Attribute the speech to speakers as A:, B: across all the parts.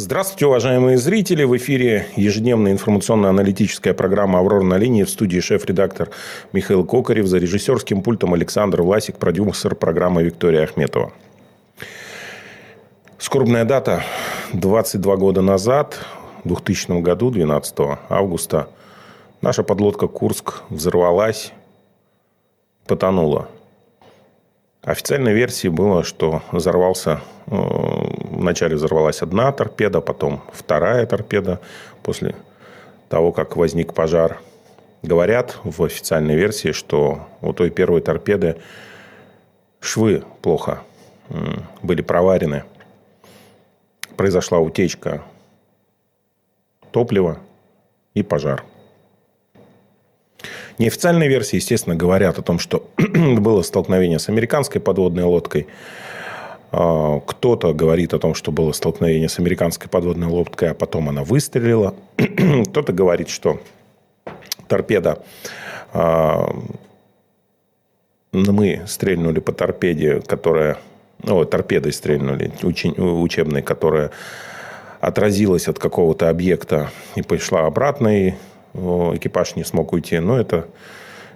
A: Здравствуйте, уважаемые зрители. В эфире ежедневная информационно-аналитическая программа «Аврора на линии». В студии шеф-редактор Михаил Кокарев. За режиссерским пультом Александр Власик, продюсер программы Виктория Ахметова. Скорбная дата. 22 года назад, в 2000 году, 12 августа, наша подлодка «Курск» взорвалась, потонула. Официальной версией было, что взорвался э, вначале взорвалась одна торпеда, потом вторая торпеда после того, как возник пожар. Говорят в официальной версии, что у той первой торпеды швы плохо были проварены. Произошла утечка топлива и пожар. Неофициальные версии, естественно, говорят о том, что было столкновение с американской подводной лодкой. А, кто-то говорит о том, что было столкновение с американской подводной лодкой, а потом она выстрелила. Кто-то говорит, что торпеда... А, мы стрельнули по торпеде, которая... Ну, торпедой стрельнули, учебной, которая отразилась от какого-то объекта и пошла обратно, и экипаж не смог уйти. Но это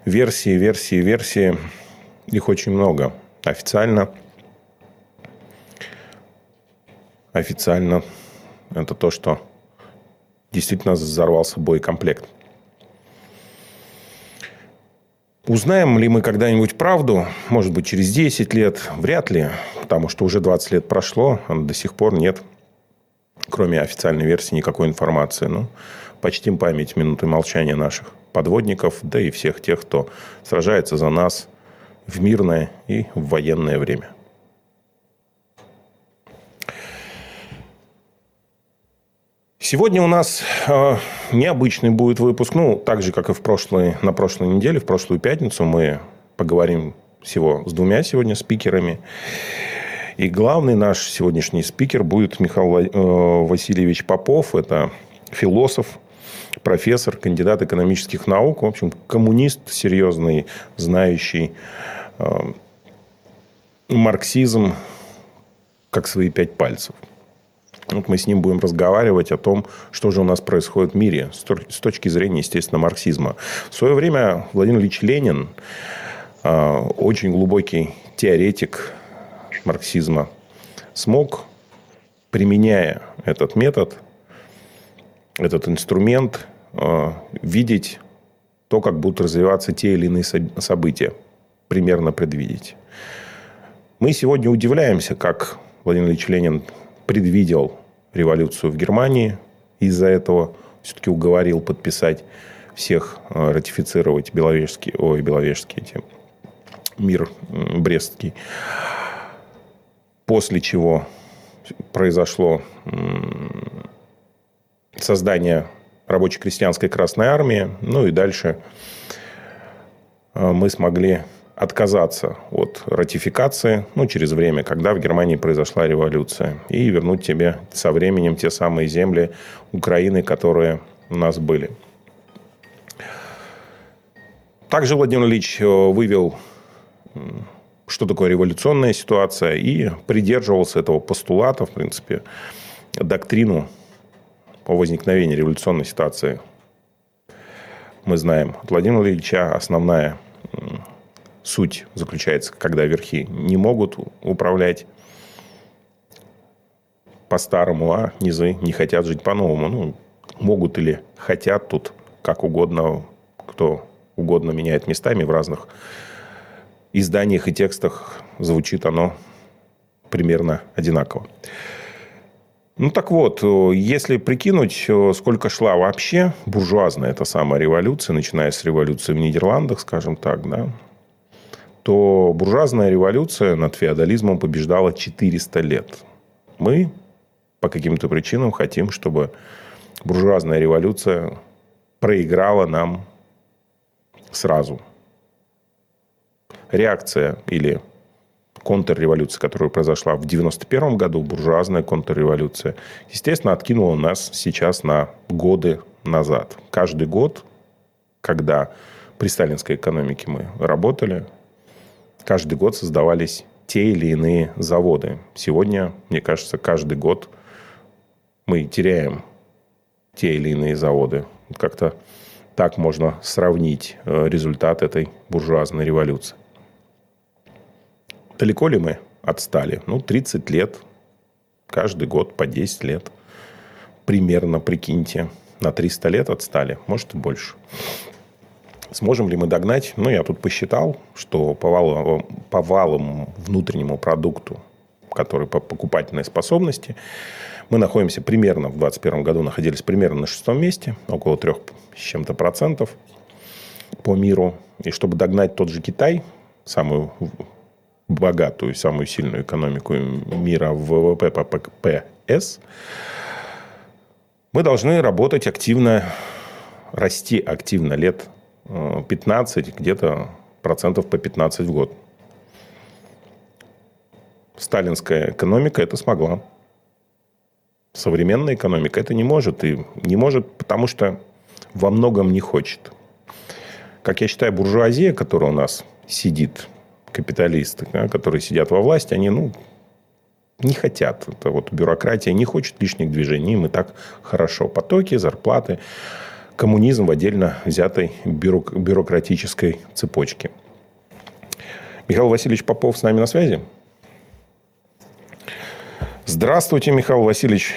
A: версии, версии, версии. Их очень много. Официально официально это то, что действительно взорвался боекомплект. Узнаем ли мы когда-нибудь правду? Может быть, через 10 лет? Вряд ли, потому что уже 20 лет прошло, а до сих пор нет, кроме официальной версии, никакой информации. Ну, почтим память минуты молчания наших подводников, да и всех тех, кто сражается за нас в мирное и в военное время. Сегодня у нас э, необычный будет выпуск. Ну, так же, как и в прошлой, на прошлой неделе, в прошлую пятницу мы поговорим всего с двумя сегодня спикерами. И главный наш сегодняшний спикер будет Михаил э, Васильевич Попов. Это философ, профессор, кандидат экономических наук. В общем, коммунист серьезный, знающий э, марксизм как свои пять пальцев. Вот мы с ним будем разговаривать о том, что же у нас происходит в мире с точки зрения, естественно, марксизма. В свое время Владимир Ильич Ленин, а, очень глубокий теоретик марксизма, смог, применяя этот метод, этот инструмент, а, видеть то, как будут развиваться те или иные события, примерно предвидеть. Мы сегодня удивляемся, как Владимир Ильич Ленин предвидел революцию в Германии. Из-за этого все-таки уговорил подписать всех, э, ратифицировать Беловежский, ой, Беловежский эти, мир Брестский. После чего произошло создание рабоче-крестьянской Красной Армии. Ну и дальше э, мы смогли отказаться от ратификации, ну, через время, когда в Германии произошла революция, и вернуть тебе со временем те самые земли Украины, которые у нас были. Также Владимир Ильич э, вывел, что такое революционная ситуация, и придерживался этого постулата, в принципе, доктрину по возникновению революционной ситуации. Мы знаем, от Владимира Ильича основная суть заключается, когда верхи не могут управлять по-старому, а низы не хотят жить по-новому. Ну, могут или хотят тут как угодно, кто угодно меняет местами в разных изданиях и текстах звучит оно примерно одинаково. Ну так вот, если прикинуть, сколько шла вообще буржуазная эта самая революция, начиная с революции в Нидерландах, скажем так, да, то буржуазная революция над феодализмом побеждала 400 лет. Мы по каким-то причинам хотим, чтобы буржуазная революция проиграла нам сразу. Реакция или контрреволюция, которая произошла в 1991 году, буржуазная контрреволюция, естественно, откинула нас сейчас на годы назад. Каждый год, когда при сталинской экономике мы работали, каждый год создавались те или иные заводы. Сегодня, мне кажется, каждый год мы теряем те или иные заводы. Как-то так можно сравнить э, результат этой буржуазной революции. Далеко ли мы отстали? Ну, 30 лет. Каждый год по 10 лет. Примерно, прикиньте. На 300 лет отстали. Может, и больше. Сможем ли мы догнать? Ну, я тут посчитал, что по валовому, по валовому внутреннему продукту, который по покупательной способности, мы находимся примерно в 2021 году, находились примерно на шестом месте, около трех с чем-то процентов по миру. И чтобы догнать тот же Китай, самую богатую, самую сильную экономику мира в ВВП по ПКПС, мы должны работать активно, расти активно лет 15, э, где-то процентов по 15 в год. Сталинская экономика это смогла. Современная экономика это не может. И не может, потому что во многом не хочет. Как я считаю, буржуазия, которая у нас сидит, капиталисты, да, которые сидят во власти, они ну, не хотят. Это вот бюрократия не хочет лишних движений. Им и так хорошо. Потоки, зарплаты коммунизм в отдельно взятой бюрок- бюрократической цепочке. Михаил Васильевич Попов с нами на связи. Здравствуйте, Михаил Васильевич.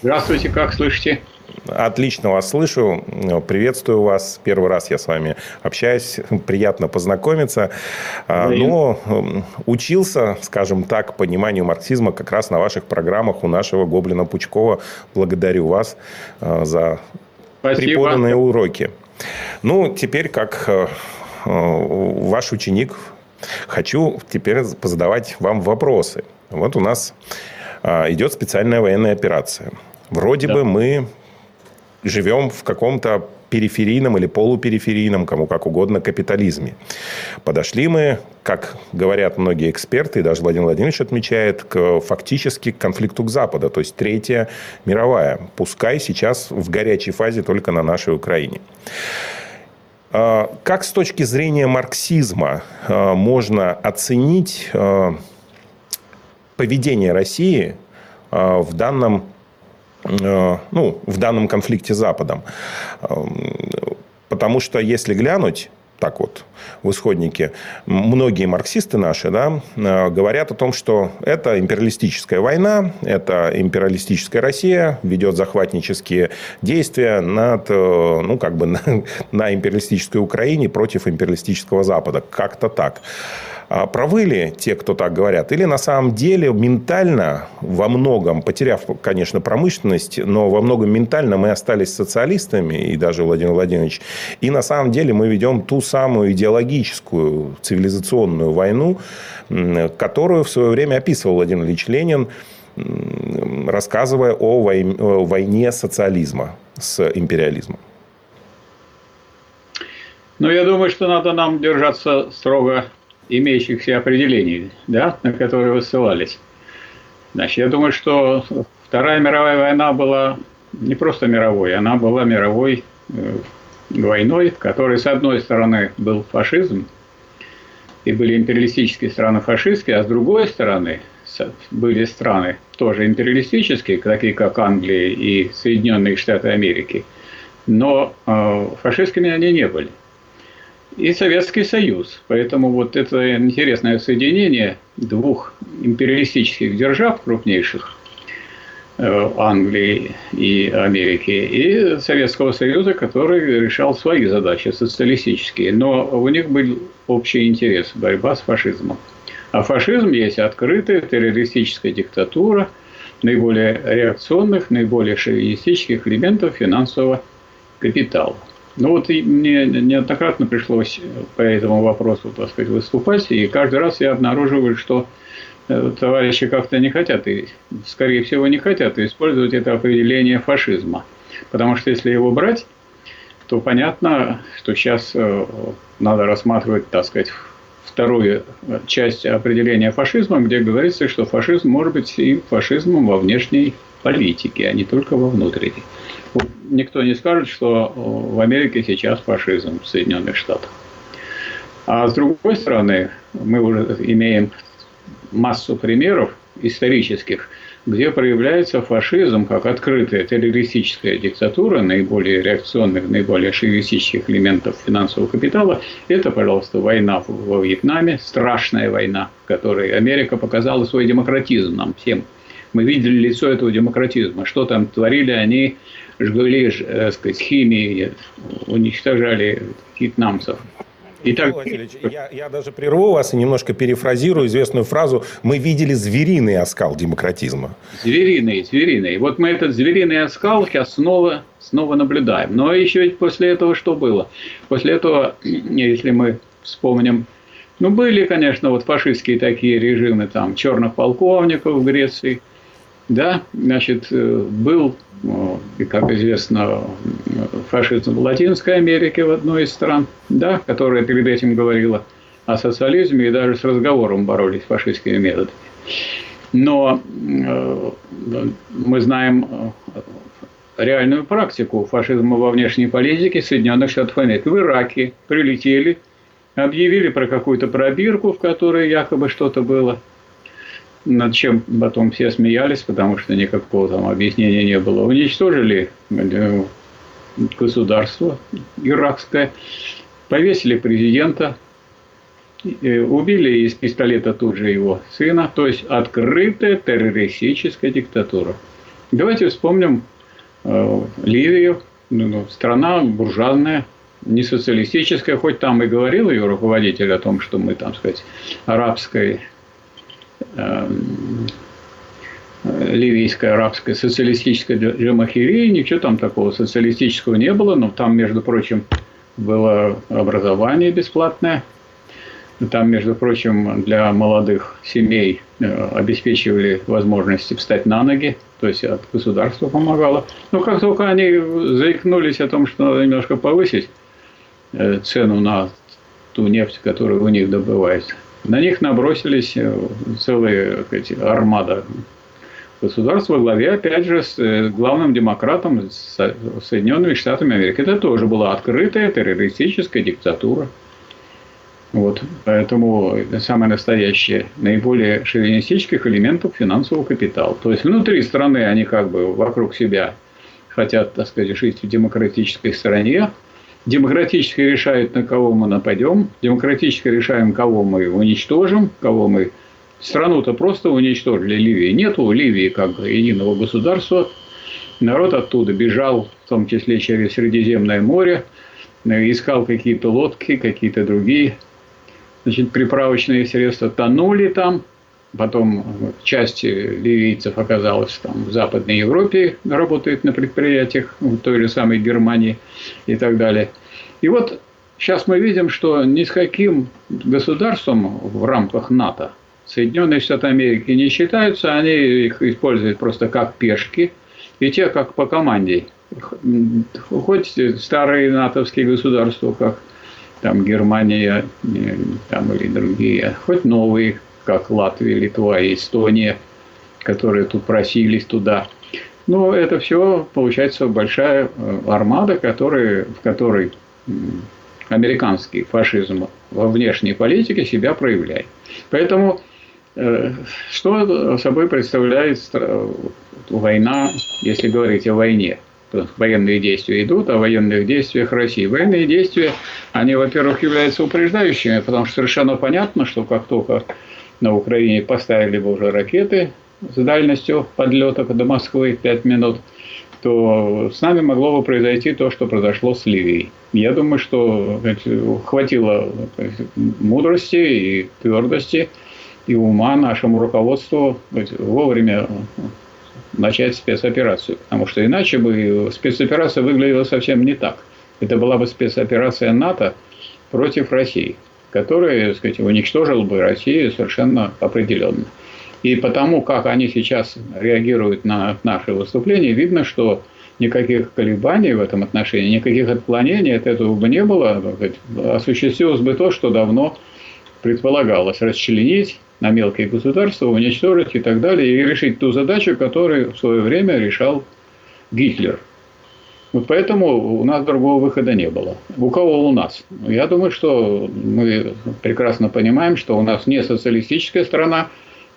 B: Здравствуйте, как слышите?
A: Отлично вас слышу. Приветствую вас. Первый раз я с вами общаюсь. Приятно познакомиться. Да, Но эм, учился, скажем так, пониманию марксизма как раз на ваших программах у нашего Гоблина Пучкова. Благодарю вас э, за Спасибо. преподанные уроки. Ну, теперь как э, ваш ученик хочу теперь позадавать вам вопросы. Вот у нас идет специальная военная операция. Вроде да. бы мы живем в каком-то периферийном или полупериферийном, кому как угодно, капитализме. Подошли мы, как говорят многие эксперты, и даже Владимир Владимирович отмечает, к, фактически к конфликту к Западу, то есть Третья мировая. Пускай сейчас в горячей фазе только на нашей Украине. А, как с точки зрения марксизма а, можно оценить а, поведение России в данном ну, в данном конфликте с Западом. Эм, потому что если глянуть так вот, в исходнике, многие марксисты наши да, э, говорят о том, что это империалистическая война, это империалистическая Россия ведет захватнические действия над, э, ну, как бы на, на империалистической Украине против империалистического Запада. Как-то так. А правы ли те, кто так говорят? Или на самом деле ментально во многом, потеряв, конечно, промышленность, но во многом ментально мы остались социалистами, и даже Владимир Владимирович, и на самом деле мы ведем ту самую идеологическую цивилизационную войну, которую в свое время описывал Владимир Ильич Ленин, рассказывая о войне социализма с империализмом.
B: Ну, я думаю, что надо нам держаться строго имеющихся определений, да, на которые вы ссылались. Значит, я думаю, что Вторая мировая война была не просто мировой, она была мировой э, войной, в которой, с одной стороны, был фашизм, и были империалистические страны фашистские, а с другой стороны были страны тоже империалистические, такие как Англия и Соединенные Штаты Америки, но э, фашистскими они не были и Советский Союз. Поэтому вот это интересное соединение двух империалистических держав крупнейших, э, Англии и Америки, и Советского Союза, который решал свои задачи социалистические. Но у них был общий интерес – борьба с фашизмом. А фашизм есть открытая террористическая диктатура наиболее реакционных, наиболее шовинистических элементов финансового капитала. Ну вот и мне неоднократно пришлось по этому вопросу, так сказать, выступать, и каждый раз я обнаруживаю, что э, товарищи как-то не хотят, и, скорее всего, не хотят использовать это определение фашизма. Потому что если его брать, то понятно, что сейчас э, надо рассматривать, так сказать, вторую часть определения фашизма, где говорится, что фашизм может быть и фашизмом во внешней политике, а не только во внутренней никто не скажет, что э, в Америке сейчас фашизм в Соединенных Штатах. А с другой стороны, мы уже имеем массу примеров исторических, где проявляется фашизм как открытая террористическая диктатура наиболее реакционных, наиболее шовинистических элементов финансового капитала, это, пожалуйста, война во Вьетнаме, страшная война, в которой Америка показала свой демократизм нам всем. Мы видели лицо этого демократизма. Что там творили они, жгли, э, сказать, химией, уничтожали вьетнамцев.
A: Итак, Васильевич, я, я даже прерву вас и немножко перефразирую известную фразу «Мы видели звериный оскал демократизма».
B: Звериный, звериный. Вот мы этот звериный оскал сейчас снова, снова наблюдаем. Но еще ведь после этого что было? После этого, если мы вспомним, ну, были, конечно, вот фашистские такие режимы, там, черных полковников в Греции, да, значит, э, был и, как известно, фашизм в Латинской Америке в одной из стран, да, которая перед этим говорила о социализме и даже с разговором боролись фашистскими методами. Но э, мы знаем э, реальную практику фашизма во внешней политике Соединенных Штатов Америки. В Ираке прилетели, объявили про какую-то пробирку, в которой якобы что-то было – над чем потом все смеялись, потому что никакого там объяснения не было. Уничтожили э, государство иракское, повесили президента, убили из пистолета тут же его сына, то есть открытая террористическая диктатура. Давайте вспомним э, Ливию, ну, ну страна буржуазная, не социалистическая, хоть там и говорил ее руководитель о том, что мы, там сказать, арабской Эм, ливийская, арабская, социалистическая джамахирия, ничего там такого социалистического не было, но там, между прочим, было образование бесплатное. Там, между прочим, для молодых семей э, обеспечивали возможности встать на ноги, то есть от государства помогало. Но как только они заикнулись о том, что надо немножко повысить э, цену на ту нефть, которую у них добывается, на них набросились э, целые эти, армада государств во главе, опять же, с э, главным демократом Соединенными Штатами Америки. Это тоже была открытая террористическая диктатура. Вот, поэтому самое настоящее, наиболее шовинистических элементов финансового капитала. То есть внутри страны они как бы вокруг себя хотят, так сказать, жить в демократической стране, демократически решают, на кого мы нападем, демократически решаем, кого мы уничтожим, кого мы... Страну-то просто уничтожили Ливии. Нету Ливии как единого государства. Народ оттуда бежал, в том числе через Средиземное море, искал какие-то лодки, какие-то другие значит, приправочные средства, тонули там. Потом часть ливийцев оказалась там в Западной Европе, работает на предприятиях, в той же самой Германии и так далее. И вот сейчас мы видим, что ни с каким государством в рамках НАТО Соединенные Штаты Америки не считаются, они их используют просто как пешки, и те как по команде. Хоть старые натовские государства, как там Германия там, или другие, хоть новые, как Латвия, Литва и Эстония, которые тут просились туда. Но это все получается большая э, армада, которая, в которой американский фашизм во внешней политике себя проявляет. Поэтому э, что собой представляет война, если говорить о войне? Военные действия идут, о военных действиях России. Военные действия, они, во-первых, являются упреждающими, потому что совершенно понятно, что как только на Украине поставили бы уже ракеты с дальностью подлета до Москвы 5 минут, то с нами могло бы произойти то, что произошло с Ливией. Я думаю, что хватило мудрости и твердости и ума нашему руководству вовремя начать спецоперацию. Потому что иначе бы спецоперация выглядела совсем не так. Это была бы спецоперация НАТО против России который, так сказать, уничтожил бы Россию совершенно определенно. И потому, как они сейчас реагируют на наши выступления, видно, что никаких колебаний в этом отношении, никаких отклонений от этого бы не было. Осуществилось бы то, что давно предполагалось – расчленить на мелкие государства, уничтожить и так далее, и решить ту задачу, которую в свое время решал Гитлер – вот поэтому у нас другого выхода не было. У кого у нас? Я думаю, что мы прекрасно понимаем, что у нас не социалистическая страна,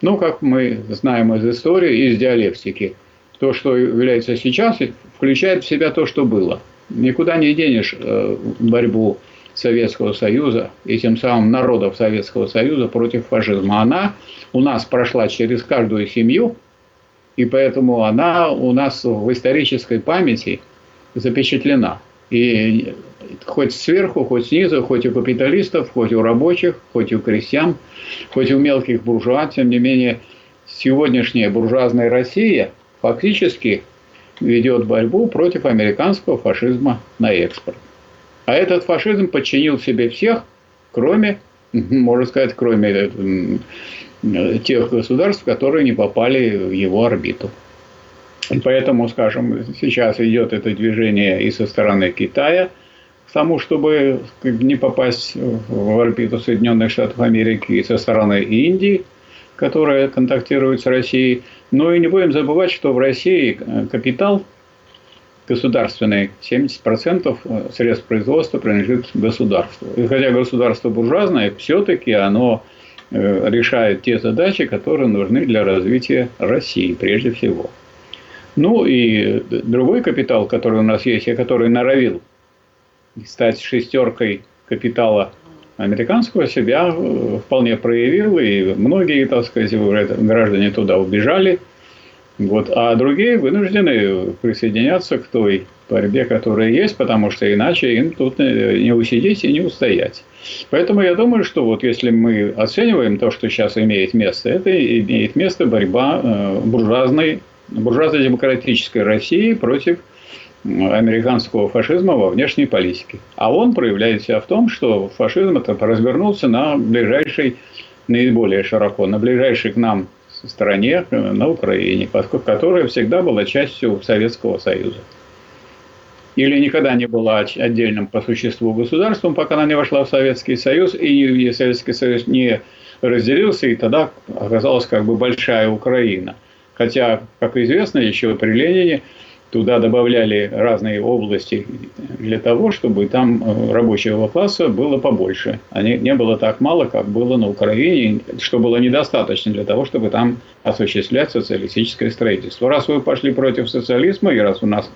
B: Ну, как мы знаем из истории, из диалектики, то, что является сейчас, включает в себя то, что было. Никуда не денешь э, борьбу Советского Союза и тем самым народов Советского Союза против фашизма. Она у нас прошла через каждую семью, и поэтому она у нас в исторической памяти запечатлена. И хоть сверху, хоть снизу, хоть у капиталистов, хоть у рабочих, хоть у крестьян, хоть у мелких буржуа, тем не менее, сегодняшняя буржуазная Россия фактически ведет борьбу против американского фашизма на экспорт. А этот фашизм подчинил себе всех, кроме, можно сказать, кроме тех государств, которые не попали в его орбиту. И поэтому, скажем, сейчас идет это движение и со стороны Китая к тому, чтобы не попасть в орбиту Соединенных Штатов Америки, и со стороны Индии, которая контактирует с Россией. Но и не будем забывать, что в России капитал государственный, 70% средств производства принадлежит государству. И хотя государство буржуазное, все-таки оно э, решает те задачи, которые нужны для развития России прежде всего. Ну и другой капитал, который у нас есть, и который норовил стать шестеркой капитала американского, себя э, вполне проявил, и многие, так сказать, граждане туда убежали. Вот, а другие вынуждены присоединяться к той борьбе, которая есть, потому что иначе им тут не усидеть и не устоять. Поэтому я думаю, что вот если мы оцениваем то, что сейчас имеет место, это имеет место борьба э, буржуазной буржуазно-демократической России против американского фашизма во внешней политике. А он проявляет себя в том, что фашизм это развернулся на ближайшей, наиболее широко, на ближайшей к нам стране, на Украине, которая всегда была частью Советского Союза. Или никогда не была отдельным по существу государством, пока она не вошла в Советский Союз, и Советский Союз не разделился, и тогда оказалась как бы большая Украина – Хотя, как известно, еще при Ленине туда добавляли разные области для того, чтобы там э, рабочего класса было побольше. А не, не было так мало, как было на Украине, что было недостаточно для того, чтобы там осуществлять социалистическое строительство. Раз вы пошли против социализма, и раз у нас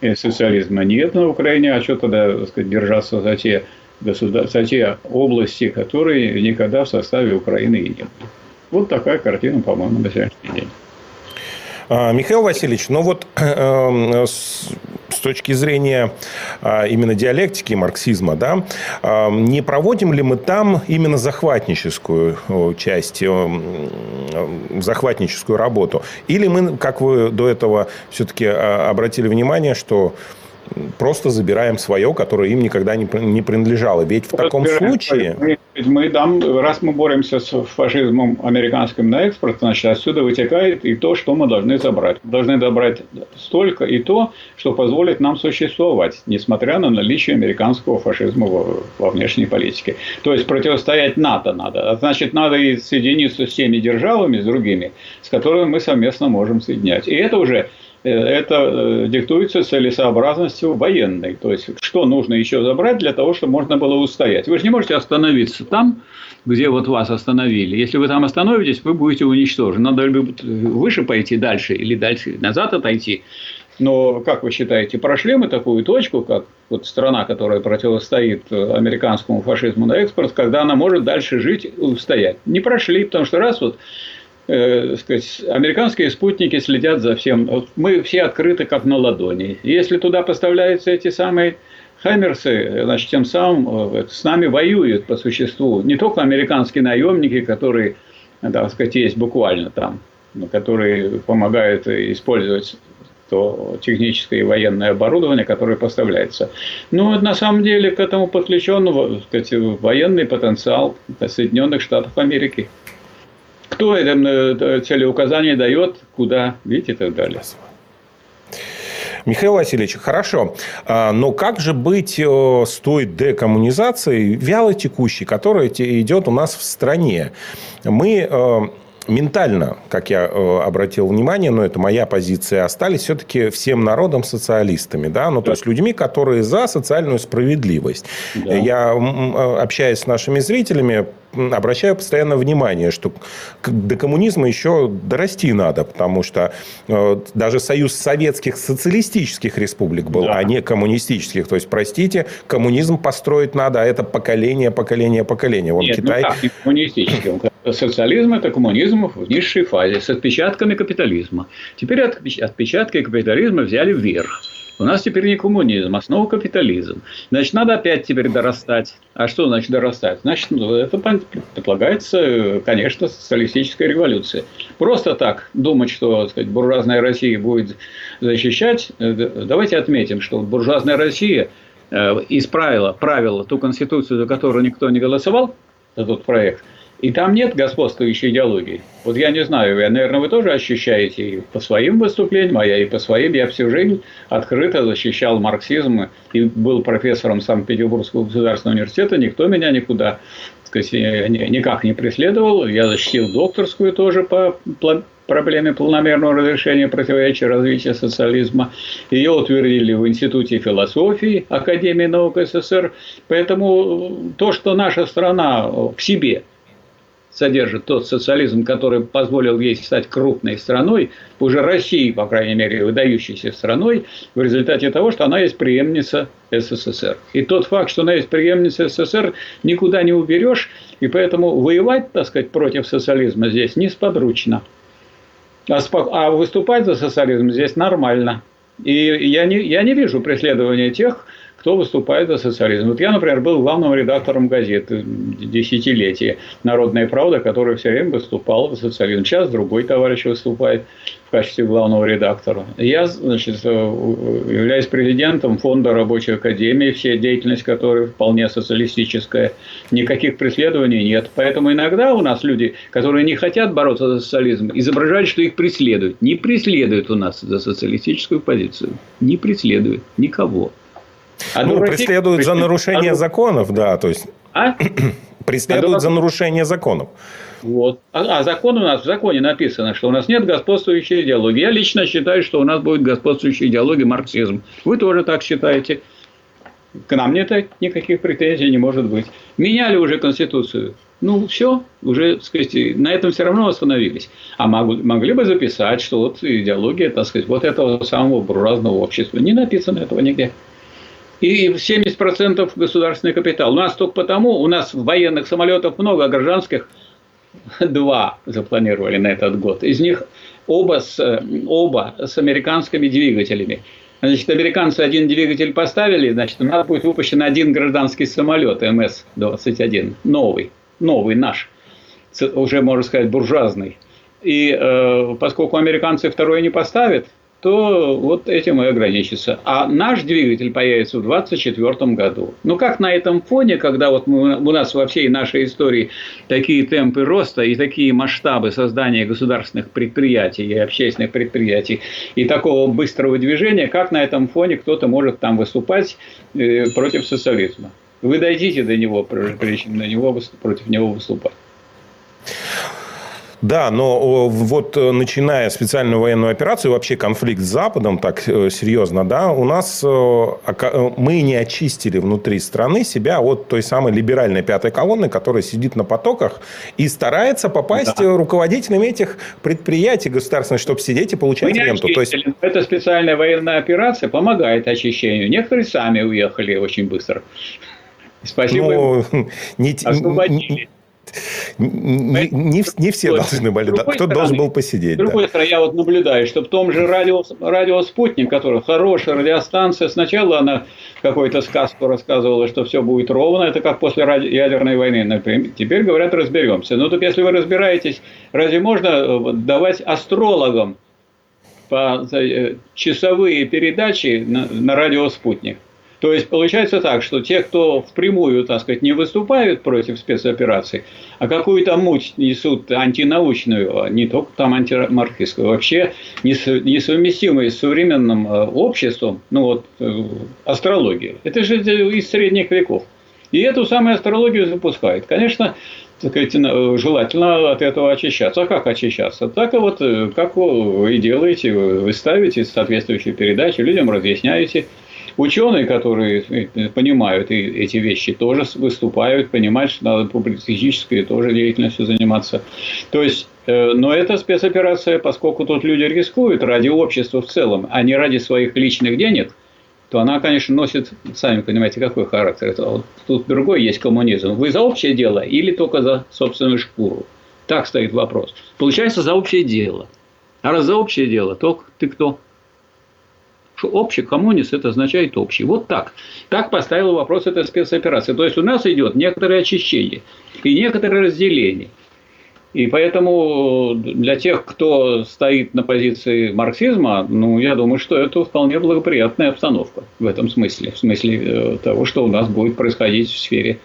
B: э, социализма нет на Украине, а что тогда так сказать, держаться за те, государ... за те области, которые никогда в составе Украины и нет. Вот такая картина, по-моему, на сегодняшний день.
A: А, Михаил Васильевич, ну вот эм, с точки зрения а, именно диалектики марксизма, да, не проводим ли мы там именно захватническую часть, захватническую работу? Или мы, как вы до этого все-таки а, обратили внимание, что просто забираем свое, которое им никогда не, не принадлежало. Ведь в таком случае...
B: Мы, мы дам, раз мы боремся с фашизмом американским на экспорт, значит, отсюда вытекает и то, что мы должны забрать. Мы должны добрать столько и то, что позволит нам существовать, несмотря на наличие американского фашизма во, во внешней политике. То есть, противостоять НАТО надо. А значит, надо и соединиться с теми державами, с другими, с которыми мы совместно можем соединять. И это уже это э, диктуется целесообразностью военной. То есть, что нужно еще забрать для того, чтобы можно было устоять. Вы же не можете остановиться там, где вот вас остановили. Если вы там остановитесь, вы будете уничтожены. Надо либо выше пойти дальше или дальше назад отойти. Но, как вы считаете, прошли мы такую точку, как вот страна, которая противостоит э, американскому фашизму на экспорт, когда она может дальше жить и устоять? Не прошли, потому что раз вот э, сказать, американские спутники следят за всем. Мы все открыты как на ладони. Если туда поставляются эти самые Хаймерсы, значит, тем самым э, с нами воюют по существу не только американские наемники, которые, так сказать, есть буквально там, которые помогают использовать то техническое и военное оборудование, которое поставляется. Но на самом деле к этому подключен сказать, военный потенциал Соединенных Штатов Америки кто это целеуказание дает, куда, видите, и так далее.
A: Михаил Васильевич, хорошо. А, но как же быть э, с той декоммунизацией, вяло текущей, которая идет у нас в стране? Мы э, ментально, как я э, обратил внимание, но это моя позиция, остались все-таки всем народом социалистами, да, ну, да. то есть людьми, которые за социальную справедливость. Да. Я, общаясь с нашими зрителями, обращаю постоянно внимание, что до коммунизма еще дорасти надо, потому что э, даже союз советских социалистических республик был, да. а не коммунистических. То есть, простите, коммунизм построить надо, а это поколение, поколение, поколение.
B: Вон Нет, ну Китай... ну как, не коммунистическим. Социализм – это коммунизм в низшей фазе, с отпечатками капитализма. Теперь отпечатки капитализма взяли вверх. У нас теперь не коммунизм, а снова капитализм. Значит, надо опять теперь дорастать. А что значит дорастать? Значит, ну, это предполагается, конечно, социалистическая революция. Просто так думать, что так сказать, буржуазная Россия будет защищать. Э, давайте отметим, что буржуазная Россия э, исправила правила ту конституцию, за которую никто не голосовал, за тот проект – и там нет господствующей идеологии. Вот я не знаю, я, наверное, вы тоже ощущаете и по своим выступлениям, а я и по своим. Я всю жизнь открыто защищал марксизм и был профессором Санкт-Петербургского государственного университета. Никто меня никуда сказать, никак не преследовал. Я защитил докторскую тоже по проблеме полномерного разрешения противоречия развития социализма. Ее утвердили в Институте философии Академии наук СССР. Поэтому то, что наша страна в себе – содержит тот социализм, который позволил ей стать крупной страной, уже России, по крайней мере, выдающейся страной, в результате того, что она есть преемница СССР. И тот факт, что она есть преемница СССР, никуда не уберешь, и поэтому воевать, так сказать, против социализма здесь несподручно. А, а выступать за социализм здесь нормально. И я не, я не вижу преследования тех, кто выступает за социализм. Вот я, например, был главным редактором газеты десятилетия «Народная правда», который все время выступал за социализм. Сейчас другой товарищ выступает в качестве главного редактора. Я, значит, э, являюсь президентом фонда рабочей академии, вся деятельность которой вполне социалистическая. Никаких преследований нет. Поэтому иногда у нас люди, которые не хотят бороться за социализм, изображают, что их преследуют. Не преследуют у нас за социалистическую позицию. Не преследуют никого.
A: А ну, преследуют за нарушение а законов, да, то есть... А? преследуют а за нарушение законов.
B: Вот. А, а закон у нас в законе написано, что у нас нет господствующей идеологии. Я лично считаю, что у нас будет господствующая идеология марксизм. Вы тоже так считаете. К нам нет никаких претензий не может быть. Меняли уже Конституцию. Ну, все, уже, сказать, на этом все равно остановились. А могли бы записать, что вот идеология, так сказать, вот этого самого буржуазного общества. Не написано этого нигде и 70% государственный капитал. У нас только потому, у нас военных самолетов много, а гражданских два запланировали на этот год. Из них оба с, оба с американскими двигателями. Значит, американцы один двигатель поставили, значит, у нас будет выпущен один гражданский самолет МС-21, новый, новый наш, уже, можно сказать, буржуазный. И э, поскольку американцы второй не поставят, то вот этим и ограничится. А наш двигатель появится в 2024 году. Ну, как на этом фоне, когда вот мы, у нас во всей нашей истории такие темпы роста и такие масштабы создания государственных предприятий и общественных предприятий, и такого быстрого движения, как на этом фоне кто-то может там выступать э, против социализма? Вы дойдите до него, прежде чем на него, против него выступать.
A: Да, но вот э, начиная специальную военную операцию, вообще конфликт с Западом, так э, серьезно, да, у нас э, мы не очистили внутри страны себя от той самой либеральной пятой колонны, которая сидит на потоках и старается попасть да. руководителями этих предприятий государственных, чтобы сидеть и получать ренту.
B: То есть... Эта специальная военная операция помогает очищению. Некоторые сами уехали очень быстро. Спасибо. Ну, не,
A: Освободили. Не, не, не все должны были, кто должен был посидеть. С
B: другой да. стороны, я вот наблюдаю, что в том же радио, радио «Спутник», который хорошая радиостанция, сначала она какую-то сказку рассказывала, что все будет ровно, это как после ядерной войны, например. Теперь говорят, разберемся. Ну, так если вы разбираетесь, разве можно э, давать астрологам по э, часовые передачи на, на радио «Спутник»? То есть получается так, что те, кто впрямую, так сказать, не выступают против спецопераций, а какую-то муть несут антинаучную, а не только там антимарксистскую, вообще несовместимую с современным э, обществом, ну вот э, астрология. Это же из средних веков. И эту самую астрологию запускают. Конечно, сказать, желательно от этого очищаться. А как очищаться? Так и вот, э, как вы делаете, вы ставите соответствующие передачи, людям разъясняете, Ученые, которые э, понимают эти вещи, тоже выступают, понимают, что надо публицистической тоже деятельностью заниматься. То есть, э, но это спецоперация, поскольку тут люди рискуют ради общества в целом, а не ради своих личных денег, то она, конечно, носит, сами понимаете, какой характер. Это, вот, тут другой есть коммунизм. Вы за общее дело или только за собственную шкуру? Так стоит вопрос. Получается, за общее дело. А раз за общее дело, то ты кто? Что общий коммунист это означает общий. Вот так. Так поставил вопрос этой спецоперации. То есть у нас идет некоторое очищение и некоторое разделение. И поэтому для тех, кто стоит на позиции марксизма, ну, я думаю, что это вполне благоприятная обстановка в этом смысле, в смысле э, того, что у нас будет происходить в сфере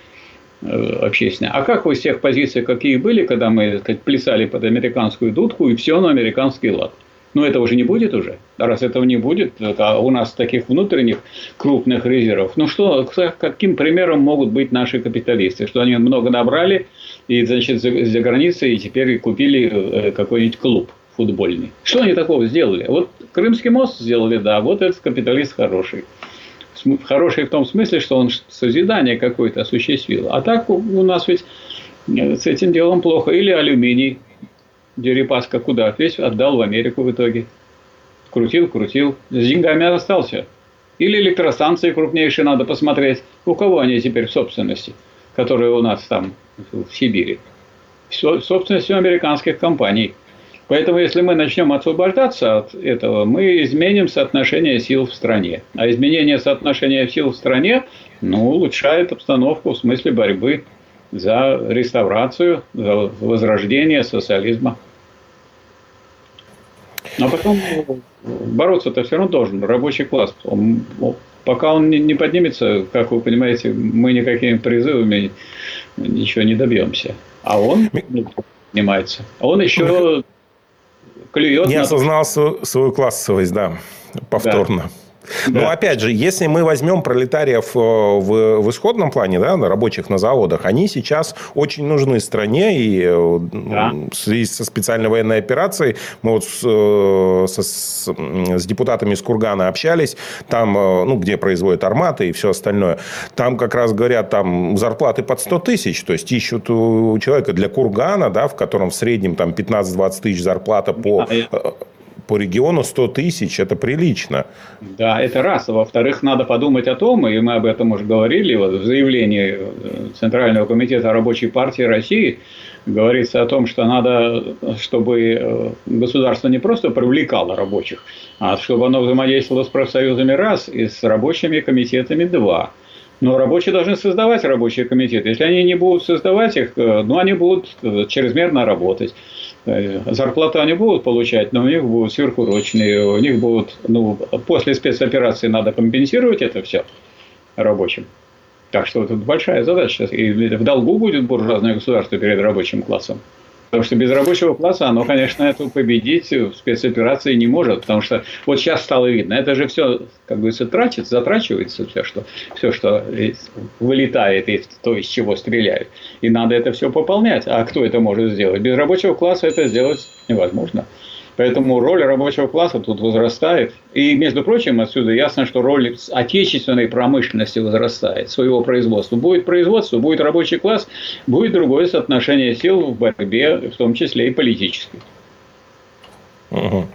B: э, общественной. А как вы с тех позиций, какие были, когда мы сказать, плясали под американскую дудку и все на американский лад? Но этого уже не будет уже. Раз этого не будет, а у нас таких внутренних крупных резервов. Ну что, каким примером могут быть наши капиталисты? Что они много набрали и, значит, за, за границей и теперь купили э, какой-нибудь клуб футбольный. Что они такого сделали? Вот Крымский мост сделали, да, вот этот капиталист хороший. Хороший в том смысле, что он созидание какое-то осуществил. А так у нас ведь э, с этим делом плохо. Или алюминий Дерипаска куда? Весь отдал в Америку в итоге. Крутил, крутил. С деньгами остался. Или электростанции крупнейшие надо посмотреть. У кого они теперь в собственности, которые у нас там в Сибири. В собственности американских компаний. Поэтому, если мы начнем освобождаться от этого, мы изменим соотношение сил в стране. А изменение соотношения сил в стране ну, улучшает обстановку в смысле борьбы за реставрацию, за возрождение социализма. Но потом бороться-то все равно должен рабочий класс. Он, пока он не поднимется, как вы понимаете, мы никакими призывами ничего не добьемся. А он поднимается. А он еще
A: клюет. Не осознал свою, свою классовость, да, повторно. Да. Да. Но опять же, если мы возьмем пролетариев э, в, в исходном плане, да, рабочих на заводах, они сейчас очень нужны стране. И э, да. в связи со специальной военной операцией мы вот с, э, со, с, с депутатами из Кургана общались, там, ну, где производят арматы и все остальное. Там как раз говорят, там зарплаты под 100 тысяч, то есть ищут у человека для Кургана, да, в котором в среднем там 15-20 тысяч зарплата по по региону 100 тысяч, это прилично.
B: Да, это раз. Во-вторых, надо подумать о том, и мы об этом уже говорили, вот в заявлении э, Центрального комитета рабочей партии России говорится о том, что надо, чтобы э, государство не просто привлекало рабочих, а чтобы оно взаимодействовало с профсоюзами раз и с рабочими комитетами два. Но рабочие должны создавать рабочие комитеты. Если они не будут создавать их, э, ну, они будут чрезмерно работать. Э, зарплату они будут получать, но у них будут сверхурочные, у них будут, ну, после спецоперации надо компенсировать это все рабочим. Так что тут большая задача. И в долгу будет буржуазное государство перед рабочим классом. Потому что без рабочего класса оно, конечно, эту победить в спецоперации не может. Потому что вот сейчас стало видно, это же все, как говорится, тратится, затрачивается все, что, все, что вылетает из то, из чего стреляют. И надо это все пополнять. А кто это может сделать? Без рабочего класса это сделать невозможно. Поэтому роль рабочего класса тут возрастает. И, между прочим, отсюда ясно, что роль отечественной промышленности возрастает, своего производства. Будет производство, будет рабочий класс, будет другое соотношение сил в борьбе, в том числе и политической.
A: Угу.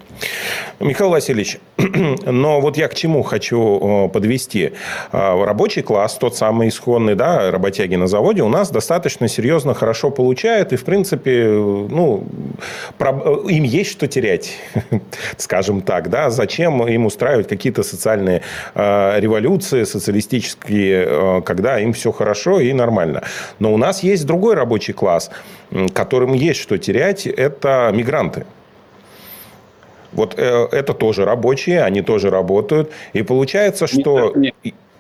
A: Михаил Васильевич, но вот я к чему хочу подвести. А, рабочий класс, тот самый исходный, да, работяги на заводе, у нас достаточно серьезно, хорошо получает. И, в принципе, ну, им есть что терять, скажем так. Да? Зачем им устраивать какие-то социальные а, революции, социалистические, а, когда им все хорошо и нормально. Но у нас есть другой рабочий класс, которым есть что терять. Это мигранты. Вот э, это тоже рабочие, они тоже работают. И получается, что...
B: Нет,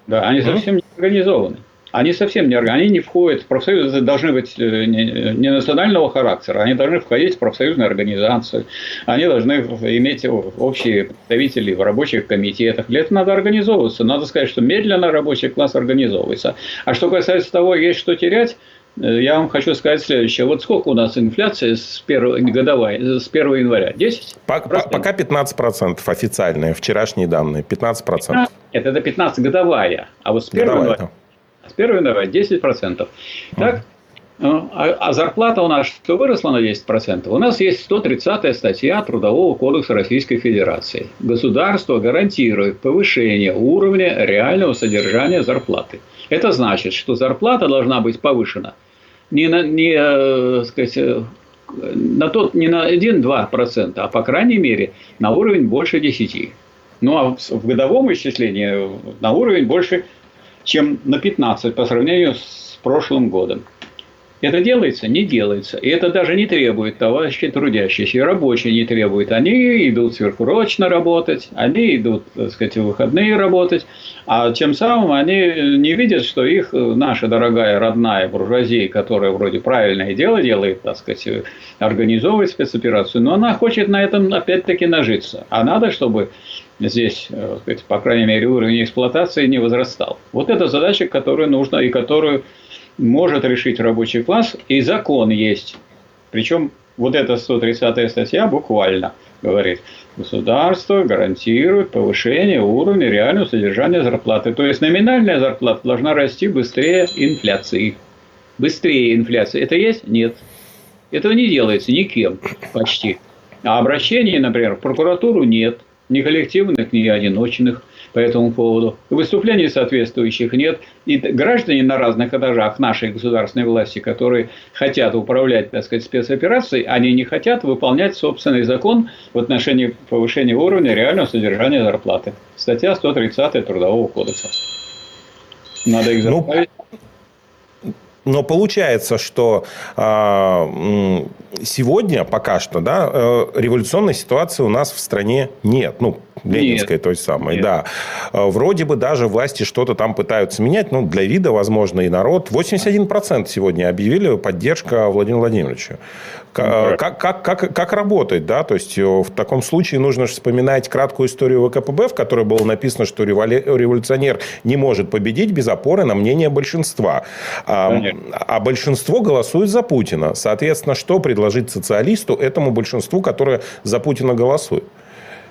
B: да, они совсем не организованы. Они совсем не организованы. Они не входят в профсоюзы, должны быть э, не национального характера, они должны входить в профсоюзные организации, они должны иметь общие представители в рабочих комитетах. Для этого надо организовываться. Надо сказать, что медленно рабочий класс организовывается. А что касается того, есть что терять, я вам хочу сказать следующее. Вот сколько у нас инфляция с 1, годовая, с 1 января? 10?
A: Пока, пока 15% официальные, вчерашние данные. 15%. 15
B: это, это 15 годовая. А вот с 1 годовая, января, с 1 января 10%. Так, ну, а, а зарплата у нас что выросла на 10%? У нас есть 130 статья Трудового кодекса Российской Федерации. Государство гарантирует повышение уровня реального содержания зарплаты. Это значит, что зарплата должна быть повышена не на, не, э, сказать, э, на тот, не на 1-2%, а по крайней мере на уровень больше 10%. Ну а в годовом исчислении на уровень больше, чем на 15% по сравнению с прошлым годом. Это делается? Не делается. И это даже не требует товарищи трудящиеся. И рабочие не требуют. Они идут сверхурочно работать, они идут, так сказать, в выходные работать. А тем самым они не видят, что их наша дорогая родная буржуазия, которая вроде правильное дело делает, так сказать, организовывает спецоперацию, но она хочет на этом опять-таки нажиться. А надо, чтобы здесь, так сказать, по крайней мере, уровень эксплуатации не возрастал. Вот это задача, которую нужно и которую может решить рабочий класс, и закон есть. Причем вот эта 130 статья буквально говорит, государство гарантирует повышение уровня реального содержания зарплаты. То есть номинальная зарплата должна расти быстрее инфляции. Быстрее инфляции. Это есть? Нет. Этого не делается никем почти. А обращений, например, в прокуратуру нет. Ни коллективных, ни одиночных по этому поводу. Выступлений соответствующих нет. И граждане на разных этажах нашей государственной власти, которые хотят управлять, так сказать, спецоперацией, они не хотят выполнять собственный закон в отношении повышения уровня реального содержания зарплаты. Статья 130 Трудового кодекса.
A: Надо их ну, заставить. Но получается, что э, сегодня пока что да, э, революционной ситуации у нас в стране нет. Ну, Ленинской нет. той самой, нет. да. Э, вроде бы даже власти что-то там пытаются менять, ну, для вида, возможно, и народ. 81% сегодня объявили поддержка Владимиру Владимировичу. Как, как, как, как работать, да? То есть, э, в таком случае нужно же вспоминать краткую историю ВКПБ, в которой было написано, что революционер не может победить без опоры на мнение большинства. А, а большинство голосует за Путина. Соответственно, что предложить социалисту этому большинству, которое за Путина голосует?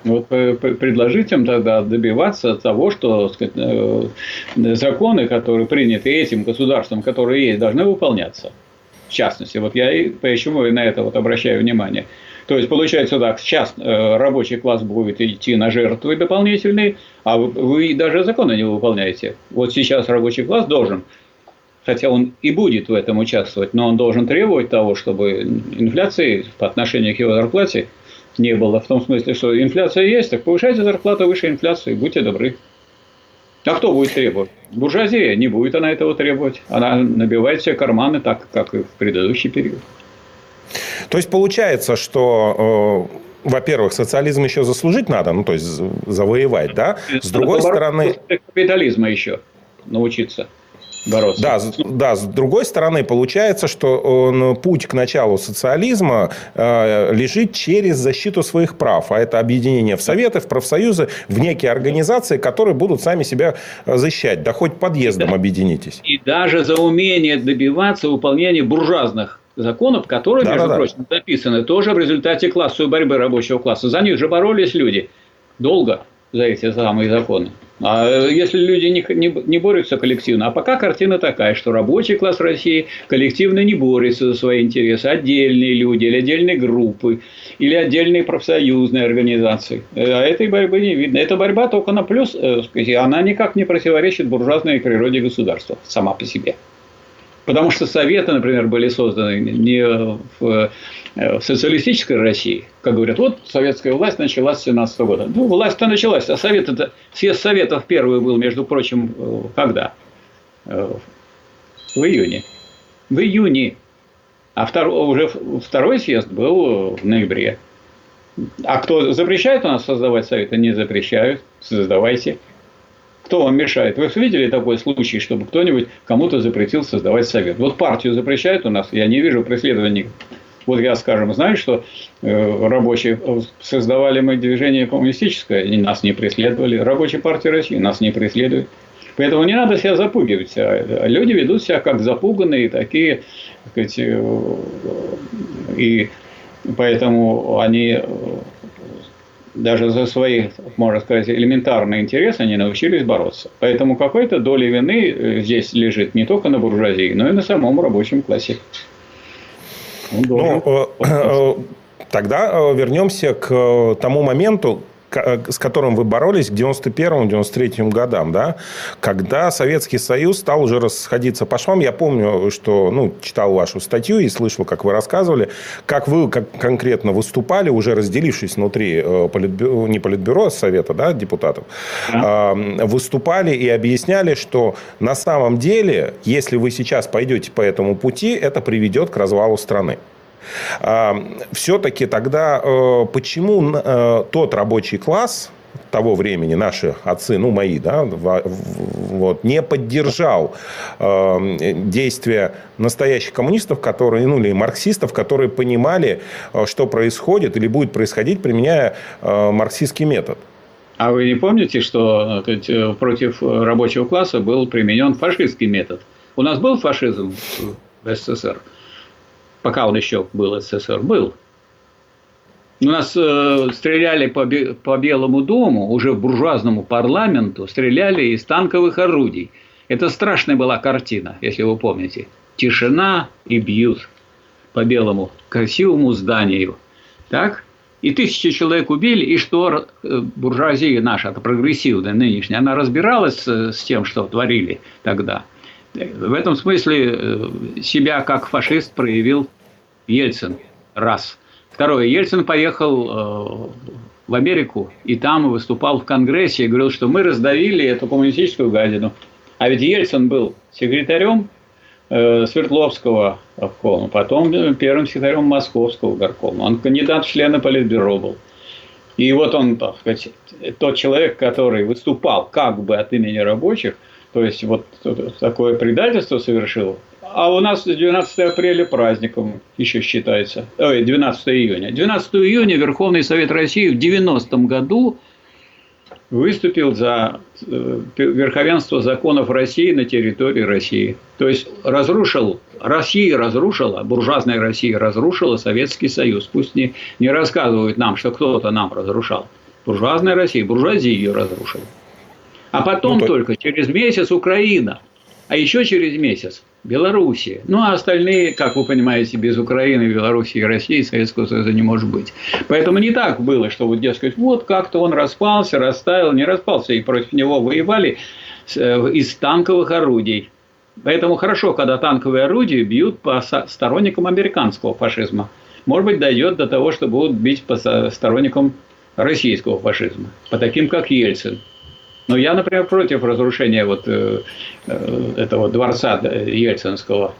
B: Вот предложить им тогда добиваться того, что сказать, э, законы, которые приняты этим государством, которые есть, должны выполняться. В частности, вот я и почему на это вот обращаю внимание. То есть, получается так, сейчас э, рабочий класс будет идти на жертвы дополнительные, а вы даже законы не выполняете. Вот сейчас рабочий класс должен хотя он и будет в этом участвовать, но он должен требовать того, чтобы инфляции по отношению к его зарплате не было. В том смысле, что инфляция есть, так повышайте зарплату выше инфляции, будьте добры. А кто будет требовать? Буржуазия не будет она этого требовать. Она набивает себе карманы так, как и в предыдущий период.
A: То есть получается, что э, во-первых, социализм еще заслужить надо, ну то есть завоевать, да? С другой стороны...
B: Капитализма еще научиться бороться.
A: Да, да, с другой стороны, получается, что он, путь к началу социализма э, лежит через защиту своих прав. А это объединение в советы, в профсоюзы, в некие организации, которые будут сами себя защищать. Да хоть подъездом да. объединитесь.
B: И даже за умение добиваться выполнения буржуазных законов, которые, да, между да, прочим, да. записаны тоже в результате классовой борьбы рабочего класса. За них же боролись люди долго за эти самые законы. А если люди не, не, не борются коллективно, а пока картина такая, что рабочий класс России коллективно не борется за свои интересы, отдельные люди или отдельные группы, или отдельные профсоюзные организации. Э, а этой борьбы не видно. Эта борьба только на плюс, э, она никак не противоречит буржуазной природе государства сама по себе. Потому что советы, например, были созданы не в Э, в социалистической России, как говорят, вот советская власть началась с 17 года. Ну, власть-то началась, а совет это, съезд советов первый был, между прочим, э, когда? Э, в июне. В июне. А второй, уже второй съезд был в ноябре. А кто запрещает у нас создавать советы? Не запрещают. Создавайте. Кто вам мешает? Вы видели такой случай, чтобы кто-нибудь кому-то запретил создавать совет? Вот партию запрещают у нас, я не вижу преследований вот я, скажем, знаю, что э, рабочие создавали мы движение коммунистическое, и нас не преследовали. Рабочая партия России нас не преследует. Поэтому не надо себя запугивать. А люди ведут себя как запуганные, такие, так сказать, э, и поэтому они даже за свои, можно сказать, элементарные интересы они научились бороться. Поэтому какой-то доля вины э, здесь лежит не только на буржуазии, но и на самом рабочем классе.
A: Ну, тогда вернемся к тому моменту, Э, с которым вы боролись к 91-93 годам, да, когда Советский Союз стал уже расходиться по швам. Я помню, что ну, читал вашу статью и слышал, как вы рассказывали, как вы как конкретно выступали, уже разделившись внутри э, политбюро, не политбюро, а Совета да, депутатов, да. выступали и объясняли, что на самом деле, если вы сейчас пойдете по этому пути, это приведет к развалу страны. Все-таки тогда э, почему э, тот рабочий класс, того времени наши отцы, ну мои, да, вот, не поддержал э, действия настоящих коммунистов, которые, ну или марксистов, которые понимали, э, что происходит или будет происходить, применяя марксистский метод.
B: А вы не помните, что против рабочего класса был применен фашистский метод? У нас был фашизм в СССР? Пока он еще был СССР, был. У нас э, стреляли по, по Белому дому, уже буржуазному парламенту, стреляли из танковых орудий. Это страшная была картина, если вы помните. Тишина и бьют по белому красивому зданию. Так? И тысячи человек убили, и что э, буржуазия наша, это прогрессивная нынешняя, она разбиралась с тем, что творили тогда. В этом смысле э, себя как фашист проявил Ельцин. Раз. Второе. Ельцин поехал э, в Америку и там выступал в Конгрессе и говорил, что мы раздавили эту коммунистическую гадину. А ведь Ельцин был секретарем э, Свердловского обкома, потом первым секретарем Московского горкома. Он кандидат в члены Политбюро был. И вот он, так сказать, тот человек, который выступал как бы от имени рабочих – то есть, вот такое предательство совершил. А у нас 12 апреля праздником еще считается. Ой, 12 июня. 12 июня Верховный Совет России в 90-м году выступил за э, верховенство законов России на территории России. То есть разрушил, Россия разрушила, буржуазная Россия разрушила Советский Союз. Пусть не, не рассказывают нам, что кто-то нам разрушал. Буржуазная Россия, буржуазия ее разрушила. А потом ну, только через месяц Украина. А еще через месяц Белоруссия. Ну, а остальные, как вы понимаете, без Украины, Белоруссии и России Советского Союза не может быть. Поэтому не так было, что вот, дескать, вот как-то он распался, растаял, не распался, и против него воевали э, из танковых орудий. Поэтому хорошо, когда танковые орудия бьют по сторонникам американского фашизма. Может быть, дойдет до того, что будут бить по сторонникам российского фашизма. По таким, как Ельцин. Но я, например, против разрушения вот э, э, этого дворца Ельцинского.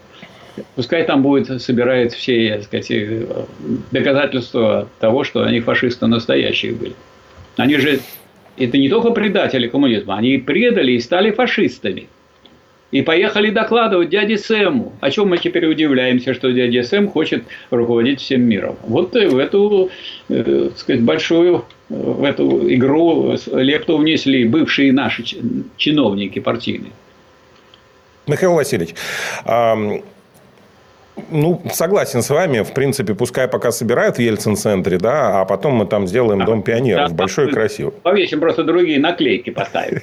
B: Пускай там будет, собирает все, так сказать, э, доказательства того, что они фашисты настоящие были. Они же, это не только предатели коммунизма, они предали и стали фашистами. И поехали докладывать дяде Сэму. О чем мы теперь удивляемся, что дядя Сэм хочет руководить всем миром. Вот в эту, э, так сказать, большую в эту игру лепту внесли бывшие наши чиновники партийные.
A: Михаил Васильевич, ну, согласен с вами. В принципе, пускай пока собирают в Ельцин-центре, да, а потом мы там сделаем да, Дом пионеров. Да, большой и красивый.
B: Повесим просто другие наклейки поставим.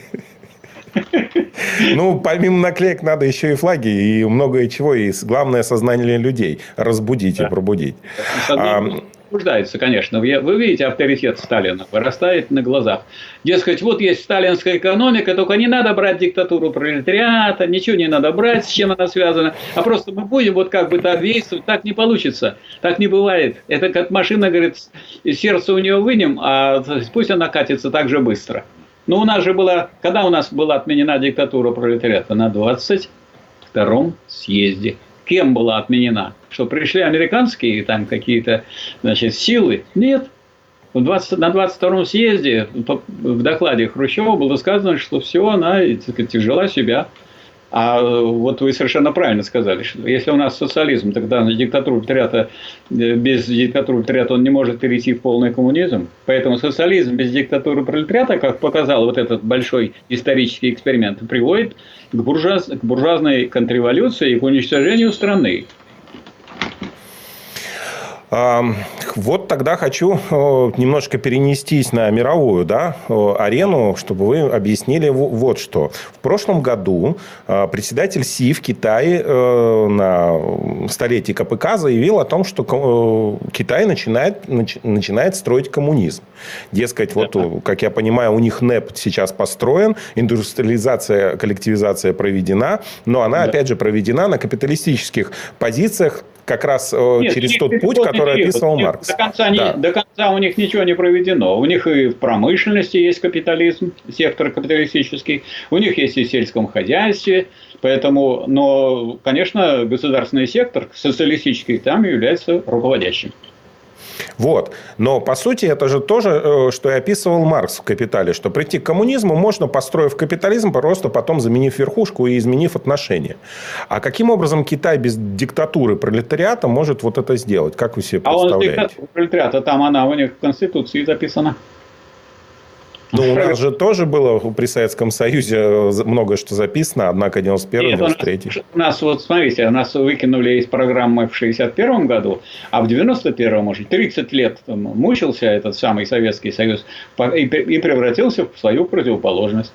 A: Ну, помимо наклеек надо еще и флаги и многое чего. И главное сознание людей разбудить и пробудить
B: обсуждается, конечно. Вы видите, авторитет Сталина вырастает на глазах. Дескать, вот есть сталинская экономика, только не надо брать диктатуру пролетариата, ничего не надо брать, с чем она связана, а просто мы будем вот как бы так действовать, так не получится, так не бывает. Это как машина, говорит, сердце у нее вынем, а пусть она катится так же быстро. Но у нас же была, когда у нас была отменена диктатура пролетариата? На 22-м съезде кем была отменена? Что пришли американские там какие-то значит, силы? Нет. В 20, на 22-м съезде в докладе Хрущева было сказано, что все, она сказать, жила себя. А вот вы совершенно правильно сказали, что если у нас социализм, тогда на диктатуру пролетариата, э, без диктатуры пролетариата он не может перейти в полный коммунизм. Поэтому социализм без диктатуры пролетариата, как показал вот этот большой исторический эксперимент, приводит к, буржуаз, к буржуазной контрреволюции и к уничтожению страны.
A: Вот тогда хочу немножко перенестись на мировую да, арену, чтобы вы объяснили вот что. В прошлом году а, председатель Си в Китае э, на столетии КПК заявил о том, что Китай начинает, начинает строить коммунизм. Дескать, вот, как я понимаю, у них НЭП сейчас построен, индустриализация, коллективизация проведена, но она, да. опять же, проведена на капиталистических позициях как раз э, Нет, через тот путь, который описывал
B: них
A: Маркс.
B: До конца, да. не, до конца у них ничего не проведено. У них и в промышленности есть капитализм, сектор капиталистический, у них есть и в сельском хозяйстве, поэтому, но, конечно, государственный сектор социалистический там является руководящим.
A: Вот. Но, по сути, это же тоже, э, что и описывал Маркс в «Капитале», что прийти к коммунизму можно, построив капитализм, просто потом заменив верхушку и изменив отношения. А каким образом Китай без диктатуры пролетариата может вот это сделать? Как вы себе представляете? А он диктатура
B: пролетариата, там она у них в Конституции записана.
A: Ну, у нас же тоже было при Советском Союзе много что записано, однако 91 93
B: У нас, вот смотрите, нас выкинули из программы в 61 году, а в 91 может, 30 лет там, мучился этот самый Советский Союз и, и превратился в свою противоположность.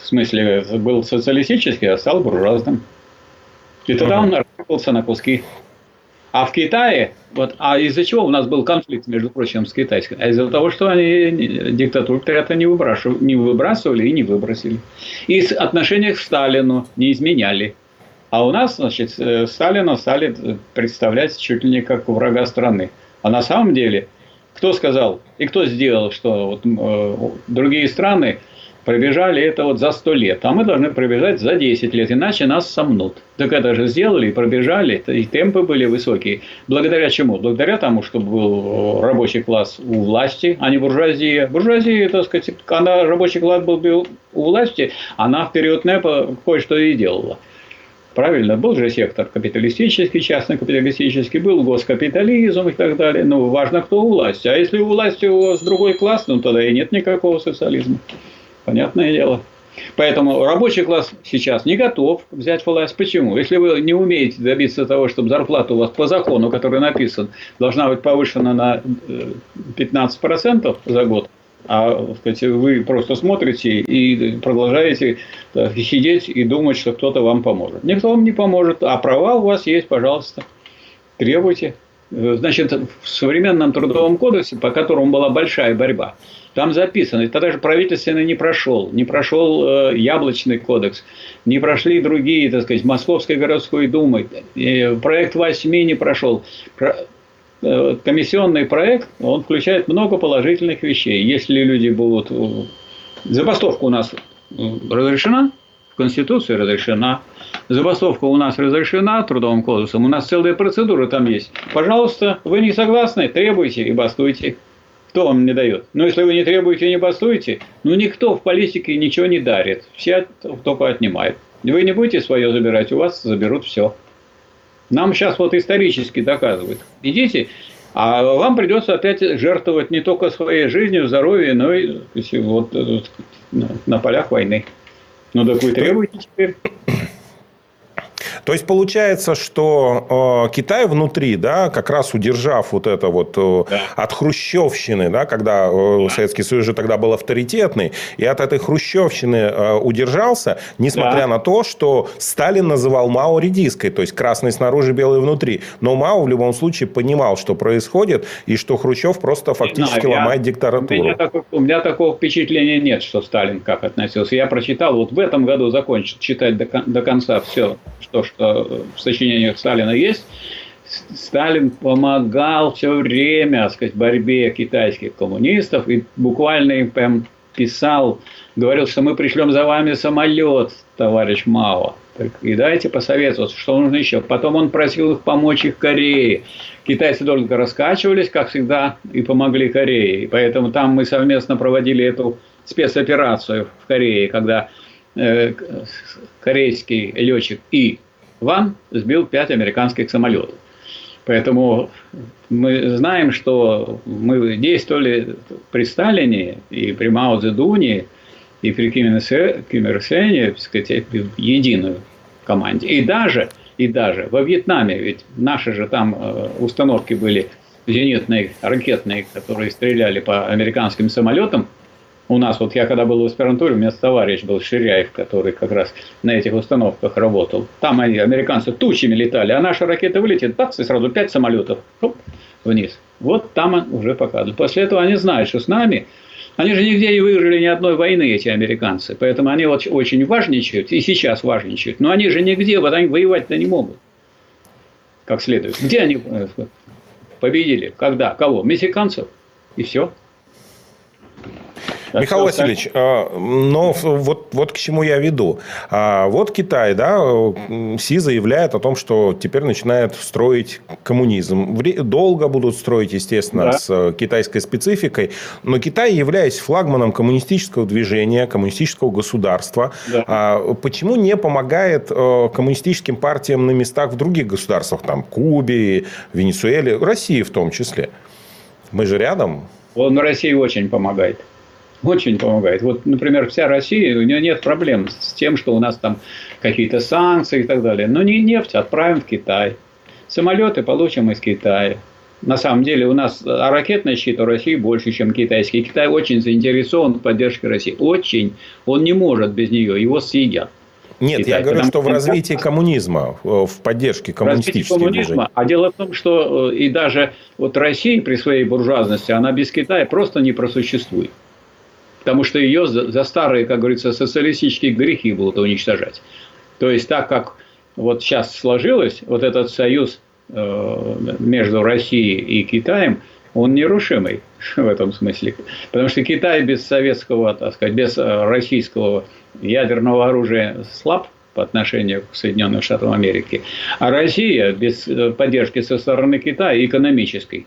B: В смысле, был социалистический, а стал буржуазным. И тогда он рассыпался на куски. А в Китае, вот, а из-за чего у нас был конфликт, между прочим, с китайским? А из-за того, что они диктатуру это не выбрасывали, не выбрасывали и не выбросили. И с отношениях к Сталину не изменяли. А у нас, значит, э, Сталина стали представлять чуть ли не как врага страны. А на самом деле, кто сказал и кто сделал, что вот, э, другие страны пробежали это вот за 100 лет, а мы должны пробежать за 10 лет, иначе нас сомнут. Так это же сделали пробежали, и темпы были высокие. Благодаря чему? Благодаря тому, что был рабочий класс у власти, а не буржуазия. Буржуазия, так сказать, когда рабочий класс был у власти, она в период НЭПа кое-что и делала. Правильно, был же сектор капиталистический, частно-капиталистический, был госкапитализм и так далее. Ну, важно, кто у власти. А если у власти у вас другой класс, ну, тогда и нет никакого социализма. Понятное дело. Поэтому рабочий класс сейчас не готов взять власть. Почему? Если вы не умеете добиться того, чтобы зарплата у вас по закону, который написан, должна быть повышена на 15% э, за год, а сказать, вы просто смотрите и продолжаете так, сидеть и думать, что кто-то вам поможет. Никто вам не поможет, а права у вас есть, пожалуйста, требуйте. Значит, в современном трудовом кодексе, по которому была большая борьба, там записано, тогда же правительственный не прошел, не прошел э, яблочный кодекс, не прошли другие, так сказать, Московской городской думы, э, проект 8 не прошел. Про, э, комиссионный проект, он включает много положительных вещей. Если люди будут... Э, забастовка у нас э, разрешена, в Конституции разрешена. Забастовка у нас разрешена трудовым кодексом. У нас целая процедура там есть. Пожалуйста, вы не согласны, требуйте и бастуйте. Кто вам не дает? Ну, если вы не требуете не бастуете, ну, никто в политике ничего не дарит. Все только отнимают. Вы не будете свое забирать, у вас заберут все. Нам сейчас вот исторически доказывают. Идите, а вам придется опять жертвовать не только своей жизнью, здоровьем, но и вот, вот на полях войны. Ну так вы требуете теперь.
A: То есть получается, что э, Китай внутри, да, как раз удержав вот это вот э, да. от хрущевщины, да, когда э. Советский Союз же тогда был авторитетный, и от этой хрущевщины э, удержался, несмотря да. на то, что Сталин называл Мао редиской, то есть красный снаружи, белый внутри. Но Мао в любом случае понимал, что происходит, и что Хрущев просто фактически знаю, ломает я, диктатуру. У меня,
B: такого, у меня такого впечатления нет, что Сталин как относился. Я прочитал, вот в этом году закончил читать до, до конца все, что, что в сочинениях Сталина есть, Сталин помогал все время, так сказать, борьбе китайских коммунистов и буквально им прям писал, говорил, что мы пришлем за вами самолет, товарищ Мао. И дайте посоветоваться, что нужно еще. Потом он просил их помочь их Корее. Китайцы только раскачивались, как всегда, и помогли Корее. И поэтому там мы совместно проводили эту спецоперацию в Корее, когда э, корейский летчик И. Ван сбил пять американских самолетов. Поэтому мы знаем, что мы действовали при Сталине и при Мао Цзэдуне, и при Ким Ир Сене, в единую команде. И даже, и даже во Вьетнаме, ведь наши же там э, установки были зенитные, ракетные, которые стреляли по американским самолетам, у нас, вот я когда был в аспирантуре, у меня товарищ был Ширяев, который как раз на этих установках работал. Там они, американцы, тучами летали, а наша ракета вылетит, бац, и сразу пять самолетов хоп, вниз. Вот там уже показывали. После этого они знают, что с нами, они же нигде не выиграли ни одной войны, эти американцы. Поэтому они вот очень важничают, и сейчас важничают. Но они же нигде, вот они воевать-то не могут. Как следует. Где они э, победили? Когда? Кого? Мексиканцев? И все.
A: Михаил Васильевич, а, но вот, вот к чему я веду. А, вот Китай, да, Си заявляет о том, что теперь начинает строить коммунизм. Долго будут строить, естественно, да. с э, китайской спецификой. Но Китай, являясь флагманом коммунистического движения, коммунистического государства, да. А, почему не помогает э, коммунистическим партиям на местах в других государствах, там, Кубе, Венесуэле, России в том числе? Мы же рядом.
B: Он России очень помогает. Очень помогает. Вот, например, вся Россия, у нее нет проблем с тем, что у нас там какие-то санкции и так далее. Но не нефть отправим в Китай. Самолеты получим из Китая. На самом деле у нас а ракетный щит у России больше, чем китайский. Китай очень заинтересован в поддержке России. Очень. Он не может без нее. Его съедят.
A: Нет, Китай, я говорю, что в развитии коммунизма, э, в поддержке коммунистических коммунизма. Движений.
B: А дело в том, что э, и даже вот Россия при своей буржуазности, она без Китая просто не просуществует потому что ее за старые, как говорится, социалистические грехи будут уничтожать. То есть так как вот сейчас сложилось, вот этот союз э, между Россией и Китаем, он нерушимый в этом смысле. Потому что Китай без советского, так сказать, без э, российского ядерного оружия слаб по отношению к Соединенным Штатам Америки, а Россия без э, поддержки со стороны Китая экономической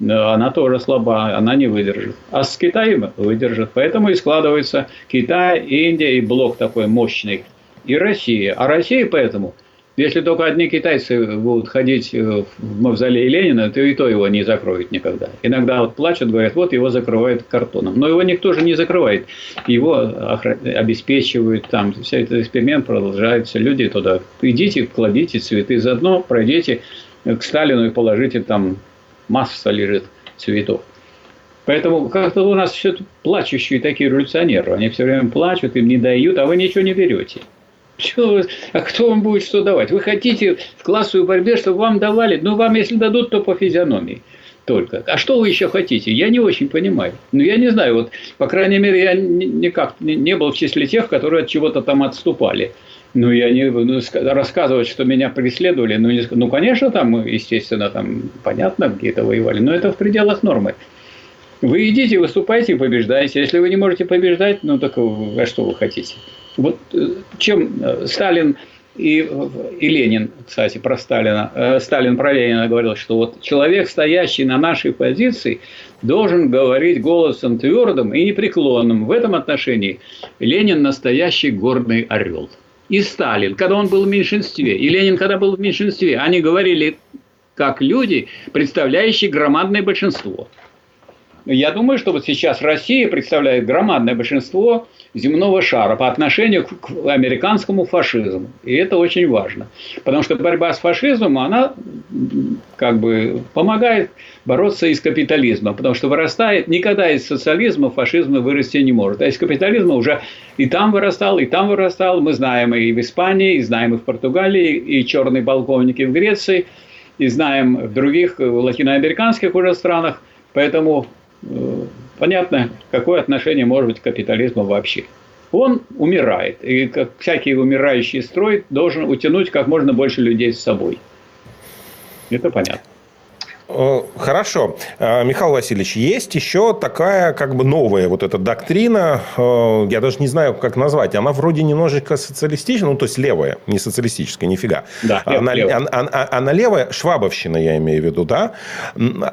B: она тоже слаба, она не выдержит. А с Китаем выдержит. Поэтому и складывается Китай, Индия и блок такой мощный. И Россия. А Россия поэтому, если только одни китайцы будут ходить в мавзолей Ленина, то и то его не закроют никогда. Иногда вот плачут, говорят, вот его закрывают картоном. Но его никто же не закрывает. Его обеспечивают, там вся этот эксперимент продолжается. Люди туда, идите, кладите цветы, заодно пройдите к Сталину и положите там масса лежит цветов. Поэтому как-то у нас все плачущие такие революционеры. Они все время плачут, им не дают, а вы ничего не берете. Вы, а кто вам будет что давать? Вы хотите в классовой борьбе, чтобы вам давали? Ну, вам если дадут, то по физиономии только. А что вы еще хотите? Я не очень понимаю. Ну, я не знаю, вот, по крайней мере, я никак не был в числе тех, которые от чего-то там отступали. Ну, я не ну, рассказывать, что меня преследовали. Ну, не, ну, конечно, там, естественно, там, понятно, где-то воевали, но это в пределах нормы. Вы идите, выступайте, побеждайте. Если вы не можете побеждать, ну, так а что вы хотите? Вот э, чем э, Сталин и, и Ленин, кстати, про Сталина, э, Сталин про Ленина говорил, что вот человек, стоящий на нашей позиции, должен говорить голосом твердым и непреклонным. В этом отношении Ленин настоящий гордый орел и Сталин, когда он был в меньшинстве, и Ленин, когда был в меньшинстве, они говорили как люди, представляющие громадное большинство. Я думаю, что вот сейчас Россия представляет громадное большинство земного шара по отношению к американскому фашизму. И это очень важно. Потому что борьба с фашизмом, она как бы помогает бороться и с капитализмом. Потому что вырастает, никогда из социализма фашизма вырасти не может. А из капитализма уже и там вырастал, и там вырастал. Мы знаем и в Испании, и знаем и в Португалии, и черные полковники в Греции, и знаем в других латиноамериканских уже странах. Поэтому э, понятно, какое отношение может быть к капитализму вообще. Он умирает, и как всякий умирающий строй должен утянуть как можно больше людей с собой. Это понятно.
A: Э, хорошо. Э, Михаил Васильевич, есть еще такая как бы новая вот эта доктрина, э, я даже не знаю, как назвать, она вроде немножечко социалистичная, ну, то есть левая, не социалистическая, нифига. Да, она, левая. Она, она, она левая, швабовщина, я имею в виду, да?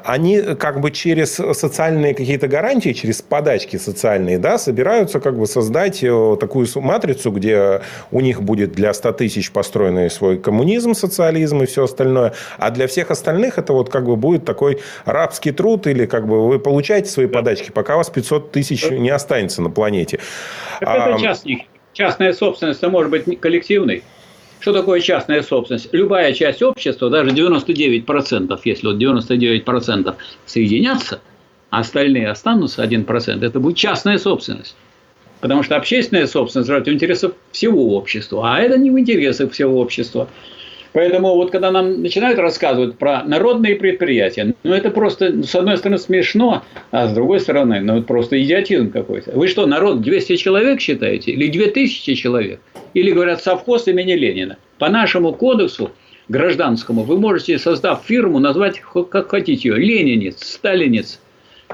A: Они как бы через социальные какие-то гарантии, через подачки социальные, да, собираются как бы создать такую матрицу, где у них будет для 100 тысяч построенный свой коммунизм, социализм и все остальное, а для всех остальных это вот как бы будет такой рабский труд, или как бы вы получаете свои подачки, пока у вас 500 тысяч не останется на планете.
B: Это частник. Частная собственность может быть коллективной. Что такое частная собственность? Любая часть общества, даже 99%, если вот 99% соединятся, а остальные останутся 1%, это будет частная собственность. Потому что общественная собственность в интересах всего общества, а это не в интересах всего общества. Поэтому вот когда нам начинают рассказывать про народные предприятия, ну это просто, с одной стороны, смешно, а с другой стороны, ну это просто идиотизм какой-то. Вы что, народ 200 человек считаете? Или 2000 человек? Или, говорят, совхоз имени Ленина? По нашему кодексу гражданскому вы можете, создав фирму, назвать как хотите ее. Ленинец, Сталинец,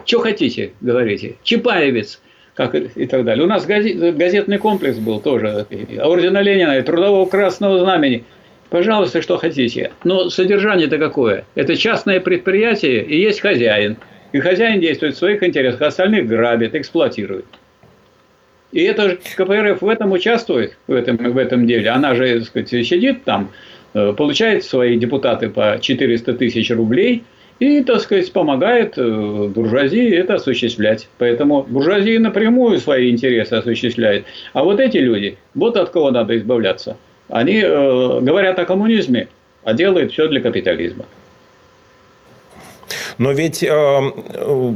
B: что хотите, говорите. Чапаевец, как и так далее. У нас газетный комплекс был тоже. Ордена Ленина и Трудового Красного Знамени – Пожалуйста, что хотите. Но содержание-то какое? Это частное предприятие и есть хозяин. И хозяин действует в своих интересах, а остальных грабит, эксплуатирует. И это же КПРФ в этом участвует, в этом, в этом деле. Она же, так сказать, сидит там, э, получает свои депутаты по 400 тысяч рублей и, так сказать, помогает э, буржуазии это осуществлять. Поэтому буржуазия напрямую свои интересы осуществляет. А вот эти люди, вот от кого надо избавляться – они э, говорят о коммунизме, а делают все для капитализма.
A: Но ведь э, э,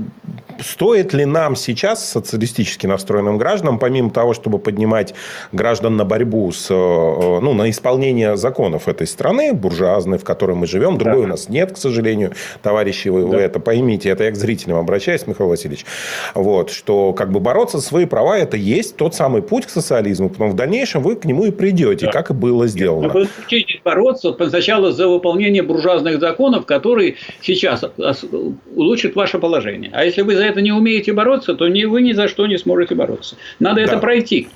A: стоит ли нам сейчас, социалистически настроенным гражданам, помимо того, чтобы поднимать граждан на борьбу с, э, ну, на исполнение законов этой страны, буржуазной, в которой мы живем, другой да. у нас нет, к сожалению, товарищи, вы, да. вы это поймите, это я к зрителям обращаюсь, Михаил Васильевич, вот, что как бы бороться за свои права, это есть тот самый путь к социализму, потом в дальнейшем вы к нему и придете, да. как и было сделано.
B: Вы учитесь бороться сначала за выполнение буржуазных законов, которые сейчас улучшит ваше положение. А если вы за это не умеете бороться, то ни, вы ни за что не сможете бороться. Надо да. это пройти.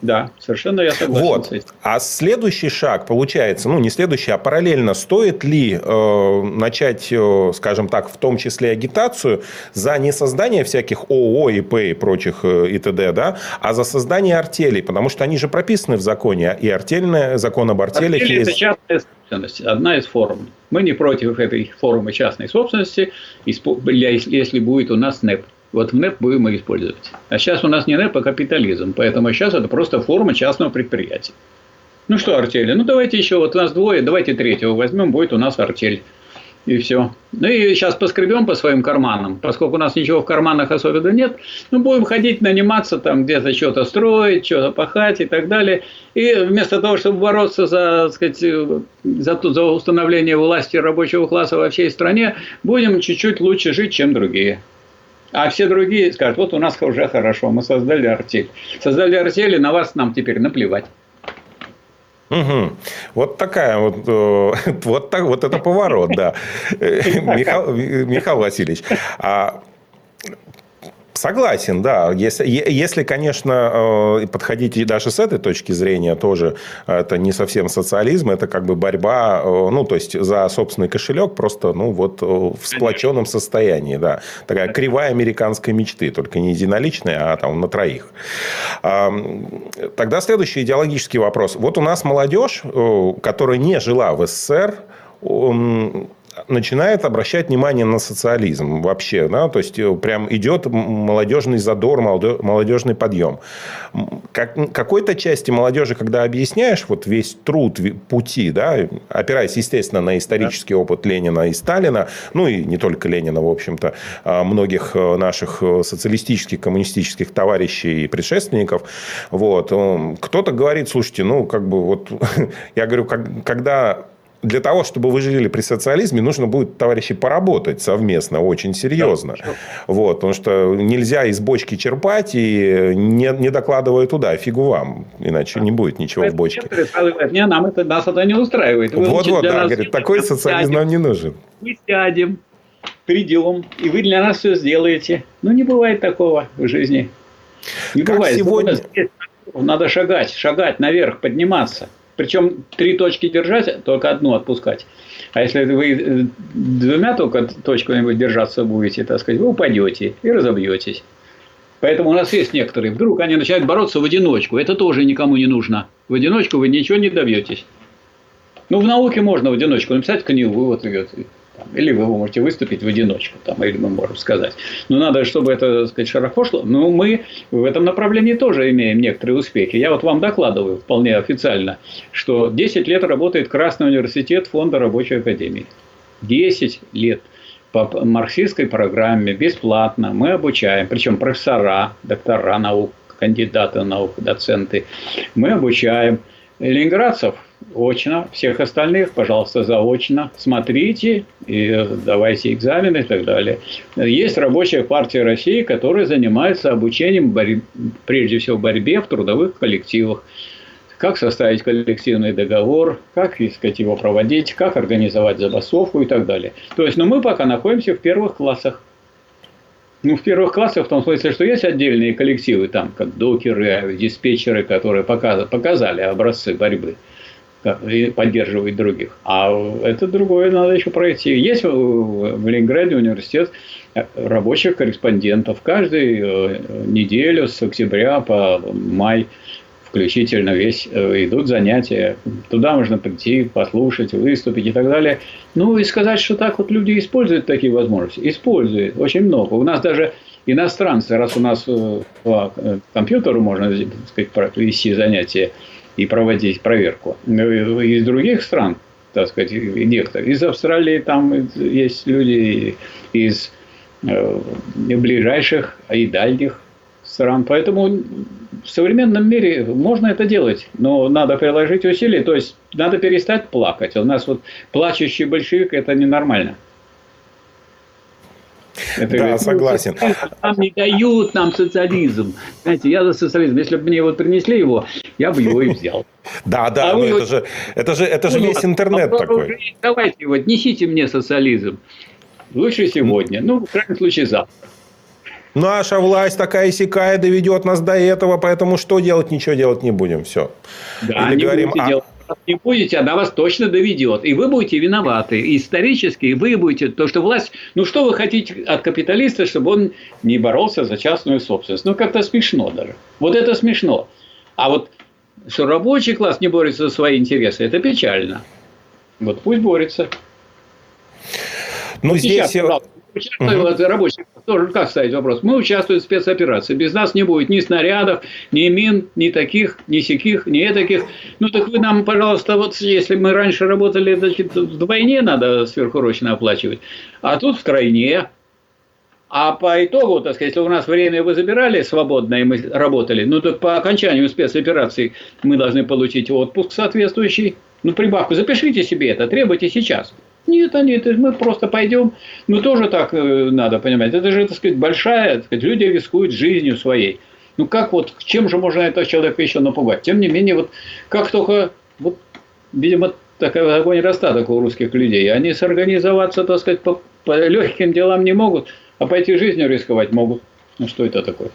B: Да, совершенно я согласен
A: вот. с этим. А следующий шаг получается, ну не следующий, а параллельно, стоит ли э, начать, э, скажем так, в том числе агитацию за не создание всяких ООО, ИП и прочих э, и т.д., да, а за создание артелей, потому что они же прописаны в законе, и артельная, закон об артелях
B: Артели есть. это частная собственность, одна из форм. Мы не против этой формы частной собственности, если будет у нас НЭП. Вот НЭП будем использовать. А сейчас у нас не НЭП, а капитализм. Поэтому сейчас это просто форма частного предприятия. Ну что, артели? Ну давайте еще, вот у нас двое, давайте третьего возьмем, будет у нас артель. И все. Ну и сейчас поскребем по своим карманам, поскольку у нас ничего в карманах особенно нет, ну будем ходить, наниматься там где-то что-то строить, что-то пахать и так далее. И вместо того, чтобы бороться за, сказать, за, за установление власти рабочего класса во всей стране, будем чуть-чуть лучше жить, чем другие. А все другие скажут, вот у нас уже хорошо, мы создали артель. Создали артель, и на вас нам теперь наплевать.
A: Угу. Вот такая вот, э, вот, так, вот это поворот, да. Михаил, Михаил Васильевич, а Согласен, да. Если, если, конечно, э, подходить даже с этой точки зрения, тоже это не совсем социализм, это как бы борьба, э, ну, то есть за собственный кошелек, просто, ну, вот в сплоченном состоянии, да. Такая кривая американской мечты, только не единоличная, а там на троих. Тогда следующий идеологический вопрос. Вот у нас молодежь, э, которая не жила в СССР, начинает обращать внимание на социализм вообще. Да? То есть, э, прям идет молодежный задор, молодежный подъем. Как, какой-то части молодежи, когда объясняешь вот весь труд пути, да, опираясь, естественно, на исторический да. опыт Ленина и Сталина, ну и не только Ленина, в общем-то, а многих э, наших э, социалистических, коммунистических товарищей и предшественников, вот, кто-то говорит, слушайте, ну, как бы вот, я говорю, как, когда для того, чтобы вы жили при социализме, нужно будет, товарищи, поработать совместно, очень серьезно. Да, вот, потому что нельзя из бочки черпать и не, не докладывая туда. Фигу вам. Иначе не будет ничего в бочке.
B: Не, нам это, нас это не устраивает.
A: Вот-вот, да, говорит, такой социализм нам не нужен.
B: Мы сядем, придем, и вы для нас все сделаете. Ну, не бывает такого в жизни. Не как бывает. Сегодня... Надо шагать, шагать наверх, подниматься. Причем три точки держать, только одну отпускать. А если вы двумя только точками держаться будете, так сказать, вы упадете и разобьетесь. Поэтому у нас есть некоторые. Вдруг они начинают бороться в одиночку. Это тоже никому не нужно. В одиночку вы ничего не добьетесь. Ну, в науке можно в одиночку написать книгу, вот, или вы можете выступить в одиночку, там, или мы можем сказать. Но надо, чтобы это, так сказать, широко шло. Но мы в этом направлении тоже имеем некоторые успехи. Я вот вам докладываю вполне официально, что 10 лет работает Красный университет Фонда рабочей академии. 10 лет по марксистской программе бесплатно мы обучаем, причем профессора, доктора наук, кандидаты наук, доценты. Мы обучаем ленинградцев очно, всех остальных, пожалуйста, заочно. Смотрите и давайте экзамены и так далее. Есть рабочая партия России, которая занимается обучением, борь... прежде всего, борьбе в трудовых коллективах. Как составить коллективный договор, как искать его проводить, как организовать забастовку и так далее. То есть, ну, мы пока находимся в первых классах. Ну, в первых классах в том смысле, что есть отдельные коллективы, там, как докеры, диспетчеры, которые показали образцы борьбы и поддерживать других. А это другое надо еще пройти. Есть в Ленинграде университет рабочих корреспондентов. Каждую э, неделю с октября по май включительно весь э, идут занятия. Туда можно прийти, послушать, выступить и так далее. Ну и сказать, что так вот люди используют такие возможности. Используют очень много. У нас даже иностранцы, раз у нас э, по компьютеру можно так сказать, провести занятия, и проводить проверку. Из других стран, так сказать, некоторые, из Австралии там есть люди, из э, ближайших и дальних стран. Поэтому в современном мире можно это делать, но надо приложить усилия. То есть надо перестать плакать. У нас вот плачущий большевик это ненормально.
A: Это да, говорит, согласен.
B: Нам не дают нам социализм. Знаете, я за социализм. Если бы мне вот принесли его, я бы его и взял.
A: Да, да, а но это, же, это же, это же весь интернет такой.
B: Давайте вот, несите мне социализм. Лучше сегодня, ну, в крайнем случае, завтра.
A: Наша власть такая сякая доведет нас до этого, поэтому что делать? Ничего делать не будем. Все.
B: Да, Или не говорим, а, делать не будете, она вас точно доведет. И вы будете виноваты. Исторически вы будете... То, что власть... Ну, что вы хотите от капиталиста, чтобы он не боролся за частную собственность? Ну, как-то смешно даже. Вот это смешно. А вот что рабочий класс не борется за свои интересы, это печально. Вот пусть борется.
A: Ну, здесь... Сейчас,
B: Участвуем угу. рабочих. Тоже как ставить вопрос? Мы участвуем в спецоперации. Без нас не будет ни снарядов, ни мин, ни таких, ни сяких, ни таких. Ну так вы нам, пожалуйста, вот если мы раньше работали, значит, вдвойне надо сверхурочно оплачивать, а тут втройне. А по итогу, так сказать, если у нас время вы забирали свободное, и мы работали, ну так по окончанию спецоперации мы должны получить отпуск соответствующий. Ну, прибавку запишите себе это, требуйте сейчас. Нет, они, это мы просто пойдем. Ну, тоже так э, надо понимать. Это же, так сказать, большая, так сказать, люди рискуют жизнью своей. Ну, как вот, чем же можно этого человека еще напугать? Тем не менее, вот как только, вот, видимо, такой, такой недостаток у русских людей. Они сорганизоваться, так сказать, по, по легким делам не могут, а пойти жизнью рисковать могут. Ну, что это такое?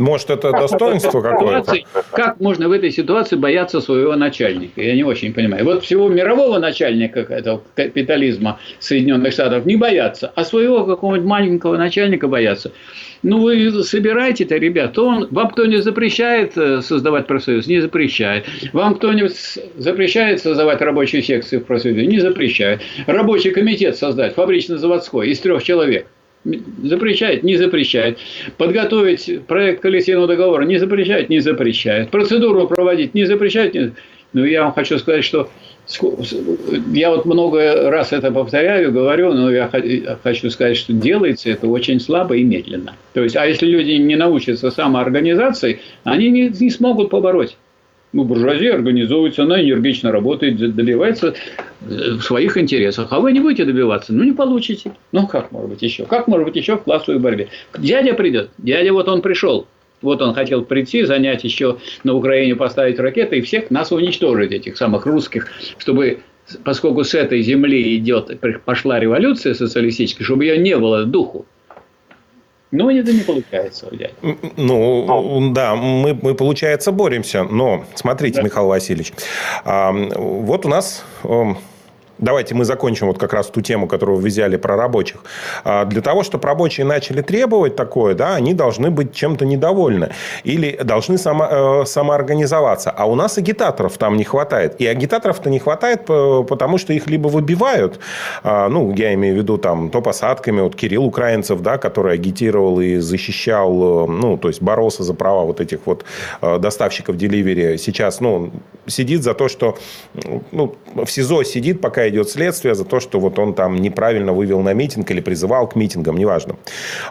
A: Может, это как достоинство какое-то?
B: Как можно в этой ситуации бояться своего начальника? Я не очень понимаю. Вот всего мирового начальника этого капитализма Соединенных Штатов не боятся, а своего какого-нибудь маленького начальника боятся. Ну, вы собираете-то, ребят, он, вам кто-нибудь запрещает э, создавать профсоюз? Не запрещает. Вам кто-нибудь запрещает создавать рабочие секции в профсоюзе? Не запрещает. Рабочий комитет создать, фабрично-заводской, из трех человек – Запрещает? Не запрещает. Подготовить проект коллективного договора? Не запрещает? Не запрещает. Процедуру проводить? Не запрещает? Не... Ну, я вам хочу сказать, что я вот много раз это повторяю, говорю, но я хочу сказать, что делается это очень слабо и медленно. То есть, а если люди не научатся самоорганизации, они не, не смогут побороть. Ну, буржуазия организуется, она энергично работает, добивается э, своих интересов. А вы не будете добиваться, ну, не получите. Ну, как может быть еще? Как может быть еще в классовой борьбе? Дядя придет. Дядя вот он пришел. Вот он хотел прийти, занять еще на Украине, поставить ракеты и всех нас уничтожить, этих самых русских, чтобы поскольку с этой земли идет, пошла революция социалистическая, чтобы ее не было духу. Но это не получается взять.
A: Ну, да, мы, мы, получается, боремся. Но, смотрите, да. Михаил Васильевич, а, вот у нас давайте мы закончим вот как раз ту тему, которую вы взяли про рабочих. А, для того, чтобы рабочие начали требовать такое, да, они должны быть чем-то недовольны. Или должны само, э, самоорганизоваться. А у нас агитаторов там не хватает. И агитаторов-то не хватает, потому что их либо выбивают, а, ну, я имею в виду там то посадками, вот Кирилл Украинцев, да, который агитировал и защищал, э, ну, то есть боролся за права вот этих вот э, доставщиков деливери. Сейчас, ну, сидит за то, что ну, в СИЗО сидит, пока идет следствие за то, что вот он там неправильно вывел на митинг или призывал к митингам, неважно.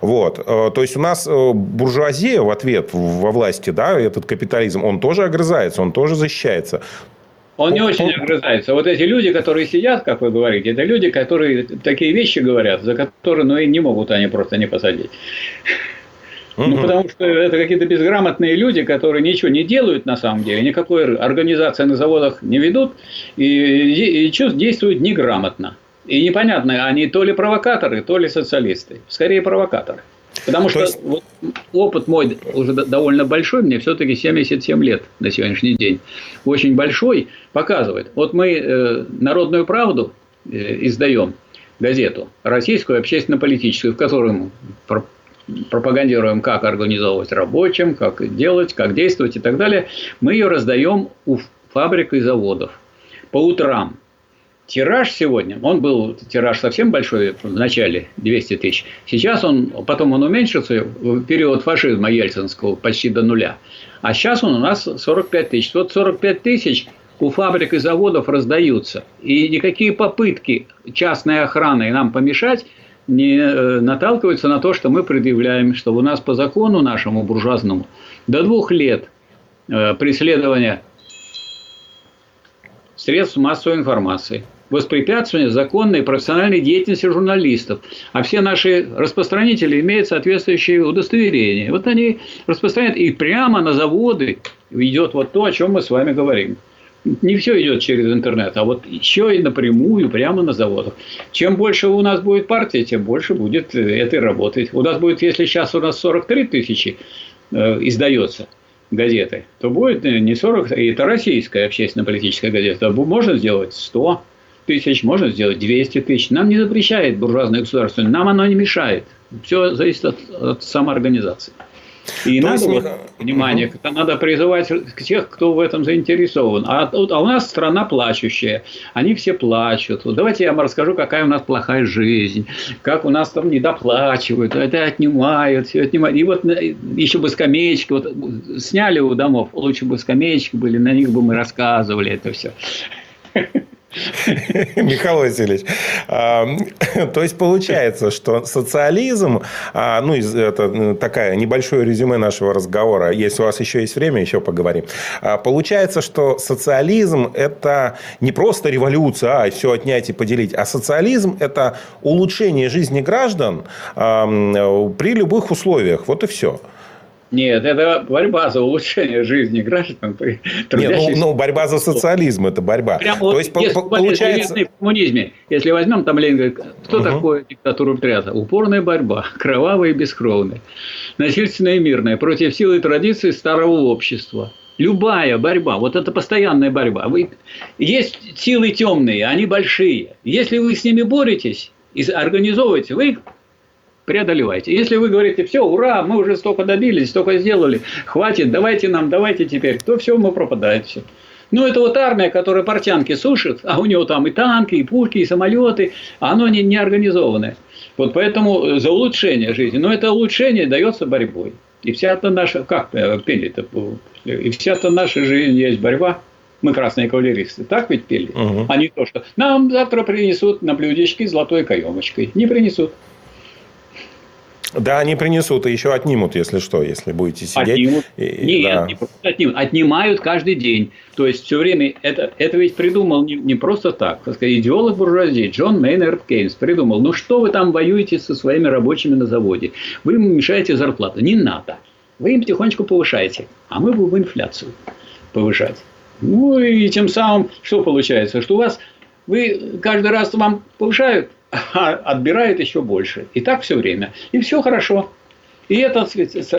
A: Вот. Э, то есть у нас э, буржуазия в ответ во власти, да, этот капитализм, он тоже огрызается, он тоже защищается.
B: Он не очень огрызается. Вот эти люди, которые сидят, как вы говорите, это люди, которые такие вещи говорят, за которые ну, и не могут они просто не посадить. Ну, потому что это какие-то безграмотные люди, которые ничего не делают на самом деле, никакой организации на заводах не ведут и, и, действуют неграмотно. И непонятно, они то ли провокаторы, то ли социалисты. Скорее провокаторы. Потому что есть... вот, опыт мой уже довольно большой, мне все-таки 77 лет на сегодняшний день. Очень большой, показывает. Вот мы э, «Народную правду» э, издаем, газету, российскую общественно-политическую, в которой пропагандируем, как организовывать рабочим, как делать, как действовать и так далее, мы ее раздаем у фабрик и заводов по утрам. Тираж сегодня, он был тираж совсем большой в начале, 200 тысяч. Сейчас он, потом он уменьшился в период фашизма ельцинского почти до нуля. А сейчас он у нас 45 тысяч. Вот 45 тысяч у фабрик и заводов раздаются. И никакие попытки частной охраны нам помешать не э, наталкиваются на то, что мы предъявляем, что у нас по закону нашему буржуазному до двух лет э, преследования средств массовой информации, воспрепятствования законной профессиональной деятельности журналистов. А все наши распространители имеют соответствующие удостоверения. Вот они распространяют, и прямо на заводы идет вот то, о чем мы с вами говорим не все идет через интернет, а вот еще и напрямую, прямо на заводах. Чем больше у нас будет партия, тем больше будет этой работать. У нас будет, если сейчас у нас 43 тысячи э, издается газеты, то будет не 40, и это российская общественно-политическая газета, можно сделать 100 тысяч, можно сделать 200 тысяч. Нам не запрещает буржуазное государство, нам оно не мешает. Все зависит от, от самоорганизации. И То надо, есть, вот, внимание, угу. надо призывать тех, кто в этом заинтересован. А, а у нас страна плачущая. Они все плачут. Вот давайте я вам расскажу, какая у нас плохая жизнь. Как у нас там недоплачивают, это отнимают, все отнимают. И вот э, еще бы скамеечки. Вот сняли у домов, лучше бы скамеечки были, на них бы мы рассказывали это все.
A: Михаил Васильевич, то есть получается, что социализм, а, ну, это такая небольшое резюме нашего разговора, если у вас еще есть время, еще поговорим. А, получается, что социализм – это не просто революция, а все отнять и поделить, а социализм – это улучшение жизни граждан при любых условиях. Вот и все.
B: Нет, это борьба за улучшение жизни граждан.
A: Нет, ну, ну, борьба за социализм – это борьба.
B: Прямо То вот, есть, есть получается... В коммунизме, если возьмем, там Ленин говорит, кто угу. такое диктатура пролетариата? Упорная борьба, кровавая и бескровная, насильственная и мирная, против силы и традиций старого общества. Любая борьба, вот это постоянная борьба. Вы, есть силы темные, они большие. Если вы с ними боретесь и организовываете, вы преодолевайте. Если вы говорите, все, ура, мы уже столько добились, столько сделали, хватит, давайте нам, давайте теперь, то все, мы пропадаем все. Ну, это вот армия, которая портянки сушит, а у него там и танки, и пушки, и самолеты, а оно не, не организованное. Вот поэтому за улучшение жизни. Но это улучшение дается борьбой. И вся-то наша, как пели-то, и вся-то наша жизнь есть борьба. Мы красные кавалеристы, так ведь пели? Угу. А не то, что нам завтра принесут на блюдечке золотой каемочкой. Не принесут.
A: Да, они принесут и еще отнимут, если что, если будете сидеть.
B: Отнимут. И, Нет, да. не просто отнимут. Отнимают каждый день. То есть все время это, это ведь придумал не, не просто так. так сказать, идеолог буржуазии Джон Мейнард Кейнс придумал, ну что вы там воюете со своими рабочими на заводе? Вы им мешаете зарплату. Не надо. Вы им потихонечку повышаете, а мы будем инфляцию повышать. Ну и тем самым что получается? Что у вас вы каждый раз вам повышают, а отбирают еще больше. И так все время. И все хорошо. И это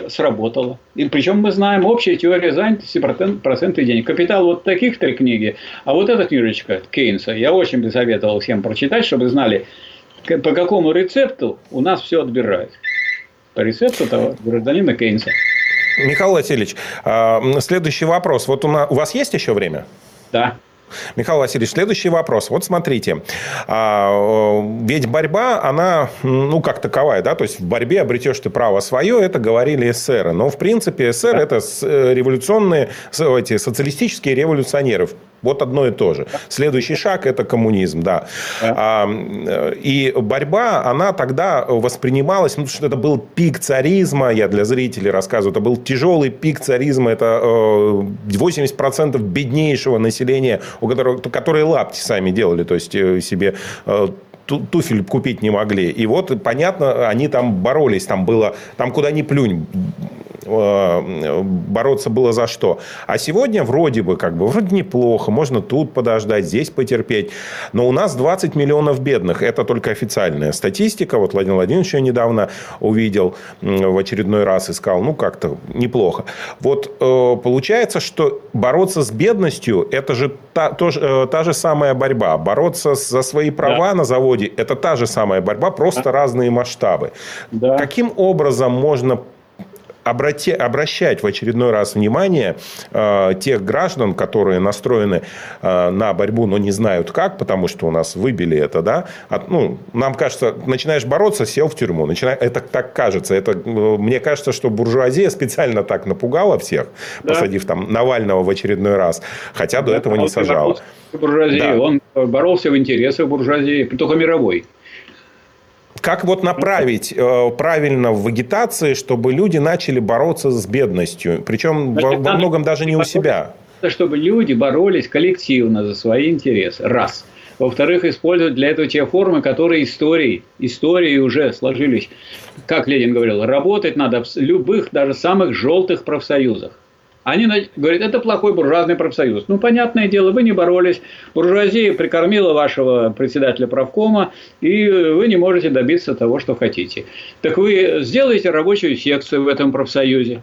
B: сработало. И причем мы знаем общая теория занятости проценты денег. Капитал вот таких три книги. А вот эта книжечка Кейнса, я очень бы советовал всем прочитать, чтобы знали, по какому рецепту у нас все отбирают. По рецепту того гражданина Кейнса.
A: Михаил Васильевич, а, следующий вопрос. Вот у, вас есть еще время?
B: Да.
A: Михаил Васильевич, следующий вопрос. Вот смотрите, а, ведь борьба, она, ну, как таковая, да, то есть в борьбе обретешь ты право свое, это говорили эсеры. Но, в принципе, эсеры это э, революционные, эти социалистические революционеры. Вот одно и то же. Следующий шаг – это коммунизм, да. да. И борьба, она тогда воспринималась, ну, что это был пик царизма, я для зрителей рассказываю, это был тяжелый пик царизма, это 80% э, беднейшего населения, у которого, которые лапти сами делали, то есть э, себе э, туфель купить не могли. И вот, понятно, они там боролись. Там было, там куда ни плюнь, Э, бороться было за что. А сегодня вроде бы, как бы, вроде неплохо, можно тут подождать, здесь потерпеть. Но у нас 20 миллионов бедных. Это только официальная статистика. Вот Владимир Владимирович ее недавно увидел в очередной раз и сказал, ну, как-то неплохо. Вот э, получается, что бороться с бедностью, это же та, то, э, та же самая борьба. Бороться за свои права да. на заводе, это та же самая борьба, просто да. разные масштабы. Да. Каким образом можно обрати, обращать в очередной раз внимание э, тех граждан, которые настроены э, на борьбу, но не знают как, потому что у нас выбили это, да, От, ну, нам кажется, начинаешь бороться, сел в тюрьму, начина... это так кажется, это, э, мне кажется, что буржуазия специально так напугала всех, да. посадив там Навального в очередной раз, хотя до этого не сажала.
B: Буржуазии, да. он боролся в интересах буржуазии, только мировой.
A: Как вот направить э, правильно в вегетации, чтобы люди начали бороться с бедностью? Причем во, во многом даже не у себя.
B: Чтобы люди боролись коллективно за свои интересы. Раз. Во-вторых, использовать для этого те формы, которые истории, истории уже сложились. Как Ленин говорил, работать надо в любых, даже самых желтых профсоюзах. Они говорят, это плохой буржуазный профсоюз. Ну, понятное дело, вы не боролись. Буржуазия прикормила вашего председателя правкома, и вы не можете добиться того, что хотите. Так вы сделаете рабочую секцию в этом профсоюзе.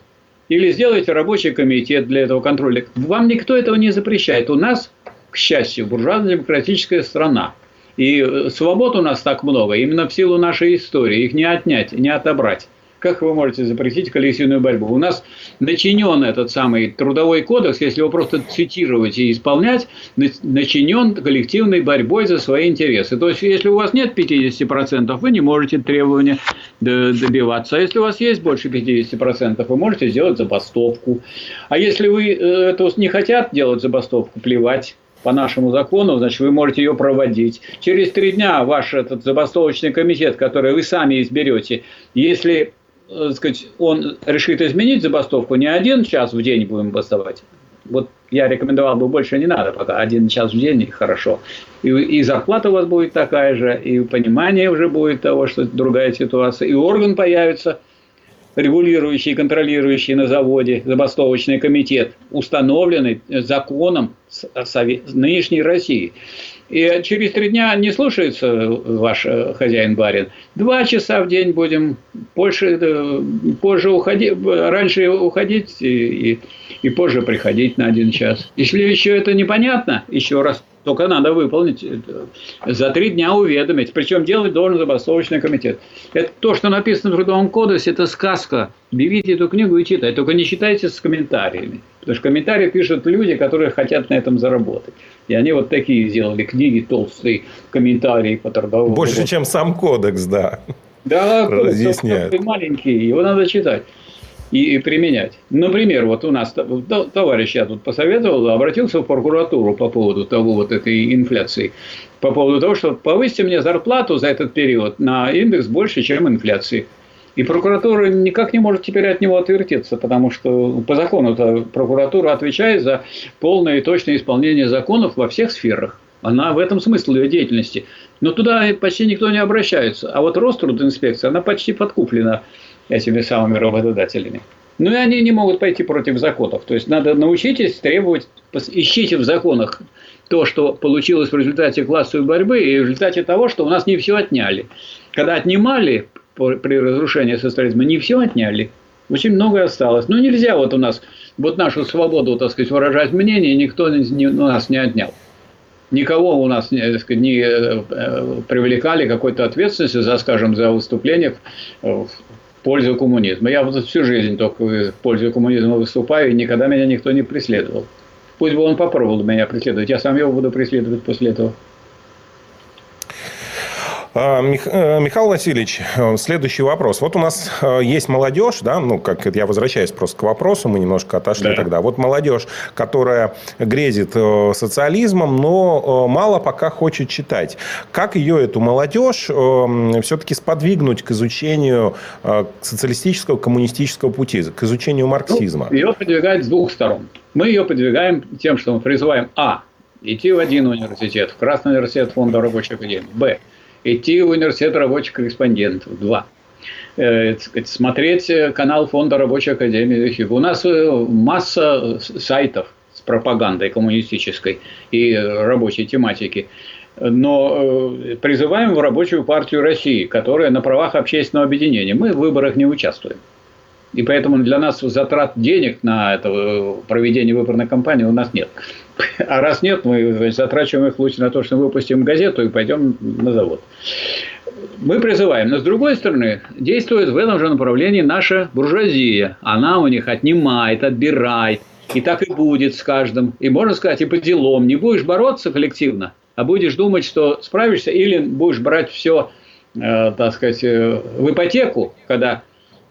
B: Или сделаете рабочий комитет для этого контроля. Вам никто этого не запрещает. У нас, к счастью, буржуазно-демократическая страна. И свобод у нас так много, именно в силу нашей истории. Их не отнять, не отобрать. Как вы можете запретить коллективную борьбу? У нас начинен этот самый трудовой кодекс, если его просто цитировать и исполнять, начинен коллективной борьбой за свои интересы. То есть, если у вас нет 50%, вы не можете требования добиваться. А если у вас есть больше 50%, вы можете сделать забастовку. А если вы э, это не хотят делать забастовку, плевать по нашему закону, значит, вы можете ее проводить. Через три дня ваш этот забастовочный комитет, который вы сами изберете, если Э, сказать, он решит изменить забастовку, не один час в день будем бастовать. Вот я рекомендовал бы больше не надо пока, один час в день хорошо. И, и зарплата у вас будет такая же, и понимание уже будет того, что другая ситуация, и орган появится, регулирующий, контролирующий на заводе, забастовочный комитет, установленный законом нынешней России. И через три дня не слушается ваш э, хозяин-барин. Два часа в день будем больше, э, позже уходить, раньше уходить и, и, и позже приходить на один час. Если еще это непонятно, еще раз только надо выполнить, за три дня уведомить. Причем делать должен забастовочный комитет. Это то, что написано в Трудовом кодексе, это сказка. Берите эту книгу и читайте. Только не читайте с комментариями. Потому что комментарии пишут люди, которые хотят на этом заработать. И они вот такие сделали книги, толстые комментарии по трудовому
A: Больше, чем сам кодекс, да.
B: Да, кодекс маленький, его надо читать и, и применять. Например, вот у нас товарищ я тут посоветовал, обратился в прокуратуру по поводу того вот этой инфляции, по поводу того, что повысьте мне зарплату за этот период на индекс больше, чем инфляции. И прокуратура никак не может теперь от него отвертеться, потому что по закону прокуратура отвечает за полное и точное исполнение законов во всех сферах. Она в этом смысл ее деятельности. Но туда почти никто не обращается. А вот Рострудинспекция, она почти подкуплена этими самыми работодателями. Ну и они не могут пойти против законов. То есть надо научитесь требовать, ищите в законах то, что получилось в результате классовой борьбы и в результате того, что у нас не все отняли. Когда отнимали при разрушении социализма, не все отняли. Очень многое осталось. Но нельзя вот у нас вот нашу свободу, так сказать, выражать мнение, никто не, у нас не отнял. Никого у нас не, сказать, не э, э, привлекали какой-то ответственности за, скажем, за выступление в, в пользу коммунизма. Я вот всю жизнь только в пользу коммунизма выступаю, и никогда меня никто не преследовал. Пусть бы он попробовал меня преследовать, я сам его буду преследовать после этого.
A: А, э, Михаил Васильевич, э, следующий вопрос. Вот у нас э, есть молодежь, да, ну, как я возвращаюсь просто к вопросу, мы немножко отошли да. тогда. Вот молодежь, которая грезит социализмом, но мало пока хочет читать. Как ее, эту молодежь, все-таки сподвигнуть к изучению социалистического, коммунистического пути, к изучению марксизма?
B: Ну, ее подвигать с двух сторон. Мы ее подвигаем тем, что мы призываем А. Идти в один университет, в Красный университет Фонда рабочей академии. Б идти в университет рабочих корреспондентов. Два. Э, смотреть канал Фонда рабочей академии. У нас э, масса сайтов с пропагандой коммунистической и рабочей тематики. Но э, призываем в Рабочую партию России, которая на правах общественного объединения. Мы в выборах не участвуем. И поэтому для нас затрат денег на это проведение выборной кампании у нас нет. А раз нет, мы затрачиваем их лучше на то, что выпустим газету и пойдем на завод. Мы призываем. Но с другой стороны, действует в этом же направлении наша буржуазия. Она у них отнимает, отбирает. И так и будет с каждым. И можно сказать, и по делам. Не будешь бороться коллективно, а будешь думать, что справишься, или будешь брать все, э, так сказать, э, в ипотеку, когда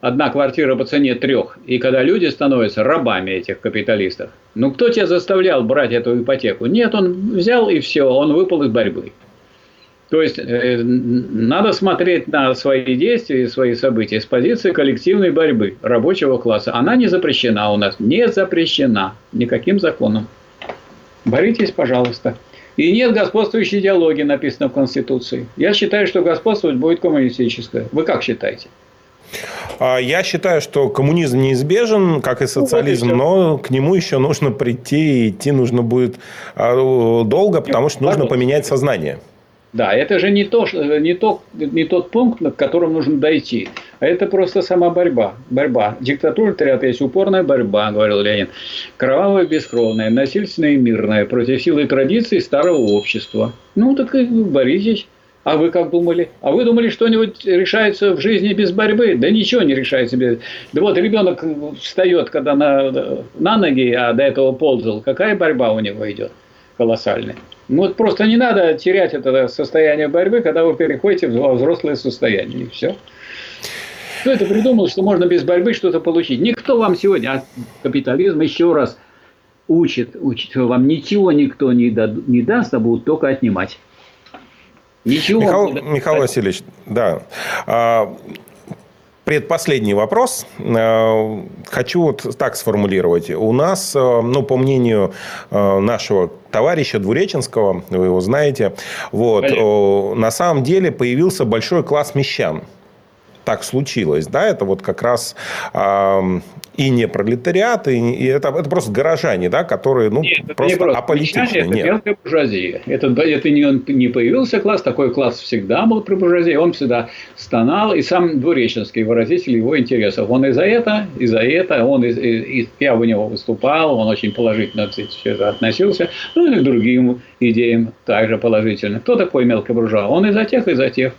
B: одна квартира по цене трех, и когда люди становятся рабами этих капиталистов, ну кто тебя заставлял брать эту ипотеку? Нет, он взял и все, он выпал из борьбы. То есть э, надо смотреть на свои действия и свои события с позиции коллективной борьбы рабочего класса. Она не запрещена у нас, не запрещена никаким законом. Боритесь, пожалуйста. И нет господствующей идеологии, написано в Конституции. Я считаю, что господствовать будет коммунистическое. Вы как считаете?
A: А, я считаю, что коммунизм неизбежен, как и ну, социализм, но к нему еще нужно прийти, и идти нужно будет а, долго, потому что нужно поменять сознание.
B: Да, это же не, то, не, то, не тот пункт, к которому нужно дойти. А это просто сама борьба. Борьба. Диктатура триад есть упорная борьба, говорил Ленин. Кровавая, бескровная, насильственная и мирная против силы и традиций старого общества. Ну, так и боритесь. А вы как думали? А вы думали, что-нибудь решается в жизни без борьбы? Да ничего не решается без... Да вот ребенок встает, когда на, на ноги, а до этого ползал. Какая борьба у него идет? Колоссальная. Ну вот просто не надо терять это состояние борьбы, когда вы переходите в взрослое состояние. И все. Кто это придумал, что можно без борьбы что-то получить? Никто вам сегодня, а капитализм еще раз учит, учит, вам ничего никто не, да, не даст, а будут только отнимать.
A: Ничего. Михаил, Михаил Васильевич, да. А, предпоследний вопрос. А, хочу вот так сформулировать. У нас, а, ну, по мнению нашего товарища Двуреченского, вы его знаете, вот, на самом деле появился большой класс мещан так случилось, да, это вот как раз и не пролетариат, и, и это, это просто горожане, да, которые ну, Нет, просто, просто аполитичны.
B: Это мелкая буржуазия. Это, это не, не появился класс, такой класс всегда был при буржуазии, он всегда стонал, и сам Двуреченский выразитель его интересов. Он и за это, и за это, он и, и, и я у него выступал, он очень положительно все это относился, ну и к другим идеям также положительно. Кто такой мелкий буржуа? Он и за тех, и за тех.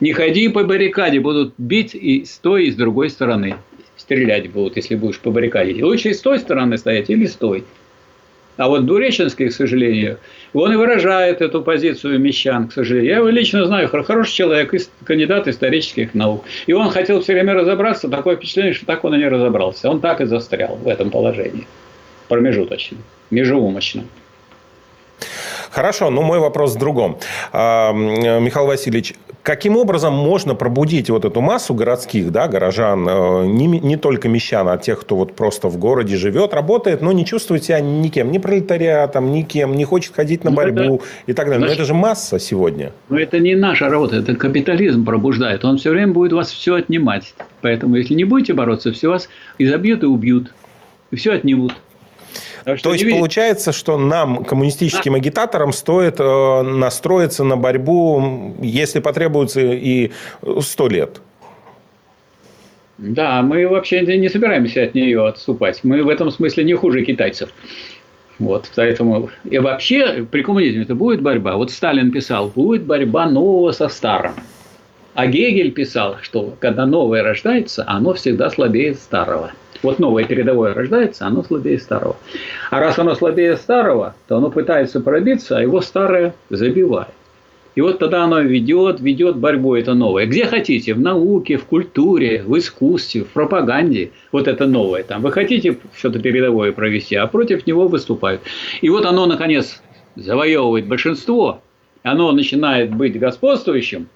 B: Не ходи по баррикаде, будут бить и с той, и с другой стороны стрелять будут, если будешь по баррикаде. Лучше и с той стороны стоять или с той. А вот Дуреченский, к сожалению, он и выражает эту позицию мещан, к сожалению. Я его лично знаю, хороший человек, кандидат исторических наук. И он хотел все время разобраться, такое впечатление, что так он и не разобрался. Он так и застрял в этом положении. Промежуточно, межеумочно.
A: Хорошо, но мой вопрос в другом. А, Михаил Васильевич, Каким образом можно пробудить вот эту массу городских, да, горожан, э, не, не только мещан, а тех, кто вот просто в городе живет, работает, но не чувствует себя никем, ни пролетариатом, никем, не хочет ходить на ну, борьбу это, и так далее. Но это же масса сегодня.
B: Но это не наша работа, это капитализм пробуждает. Он все время будет вас все отнимать. Поэтому, если не будете бороться, все вас изобьют и убьют. И все отнимут.
A: То есть, получается, что нам, коммунистическим агитаторам, стоит э, настроиться на борьбу, если потребуется, и сто лет.
B: Да, мы вообще не собираемся от нее отступать. Мы в этом смысле не хуже китайцев. Вот, поэтому и вообще при коммунизме это будет борьба. Вот Сталин писал, будет борьба нового со старым. А Гегель писал, что когда новое рождается, оно всегда слабее старого. Вот новое передовое рождается, оно слабее старого. А раз оно слабее старого, то оно пытается пробиться, а его старое забивает. И вот тогда оно ведет, ведет борьбу это новое. Где хотите, в науке, в культуре, в искусстве, в пропаганде. Вот это новое там. Вы хотите что-то передовое провести, а против него выступают. И вот оно, наконец, завоевывает большинство. Оно начинает быть господствующим,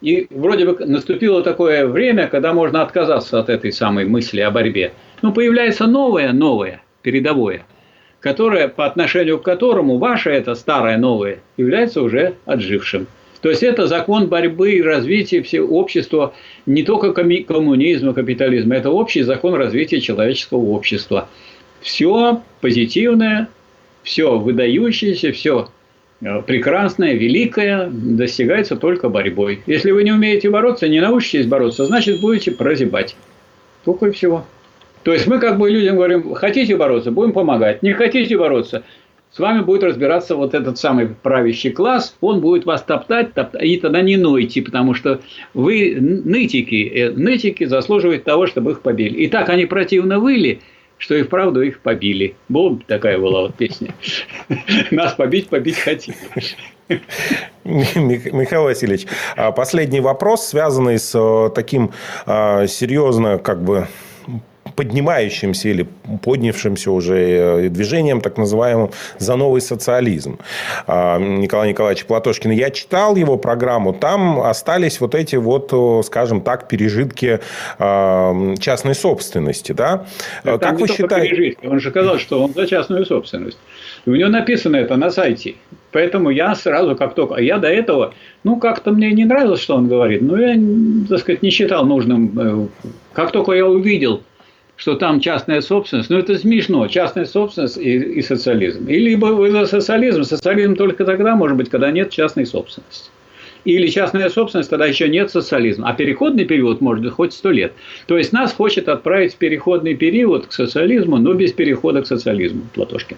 B: и вроде бы наступило такое время, когда можно отказаться от этой самой мысли о борьбе. Но появляется новое, новое, передовое, которое, по отношению к которому ваше это старое новое является уже отжившим. То есть это закон борьбы и развития всего общества, не только коммунизма, капитализма, это общий закон развития человеческого общества. Все позитивное, все выдающееся, все Э, прекрасное, великое достигается только борьбой. Если вы не умеете бороться, не научитесь бороться, значит будете прозябать. Только и всего. То есть мы как бы людям говорим, хотите бороться, будем помогать. Не хотите бороться, с вами будет разбираться вот этот самый правящий класс, он будет вас топтать, топтать и тогда не нойте, потому что вы нытики, э, нытики заслуживают того, чтобы их побили. И так они противно выли, что и вправду их побили. Была такая была вот песня. Нас побить, побить хотели.
A: Михаил Васильевич, а последний вопрос, связанный с э, таким а, серьезно, как бы поднимающимся или поднявшимся уже э, движением, так называемым, за новый социализм. А, Николай Николаевич Платошкин. Я читал его программу, там остались вот эти вот, э, скажем так, пережитки а, частной собственности. Да?
B: Это как вы считаете? Он же сказал, что он за частную собственность. У него написано это на сайте. Поэтому я сразу, как только... А я до этого, ну, как-то мне не нравилось, что он говорит. Но я, так сказать, не считал нужным. Э, как только я увидел что там частная собственность, ну это смешно, частная собственность и, и социализм. И либо вы за социализм, социализм только тогда может быть, когда нет частной собственности. Или частная собственность, тогда еще нет социализма. А переходный период может быть хоть сто лет. То есть нас хочет отправить в переходный период к социализму, но без перехода к социализму, Платошкин.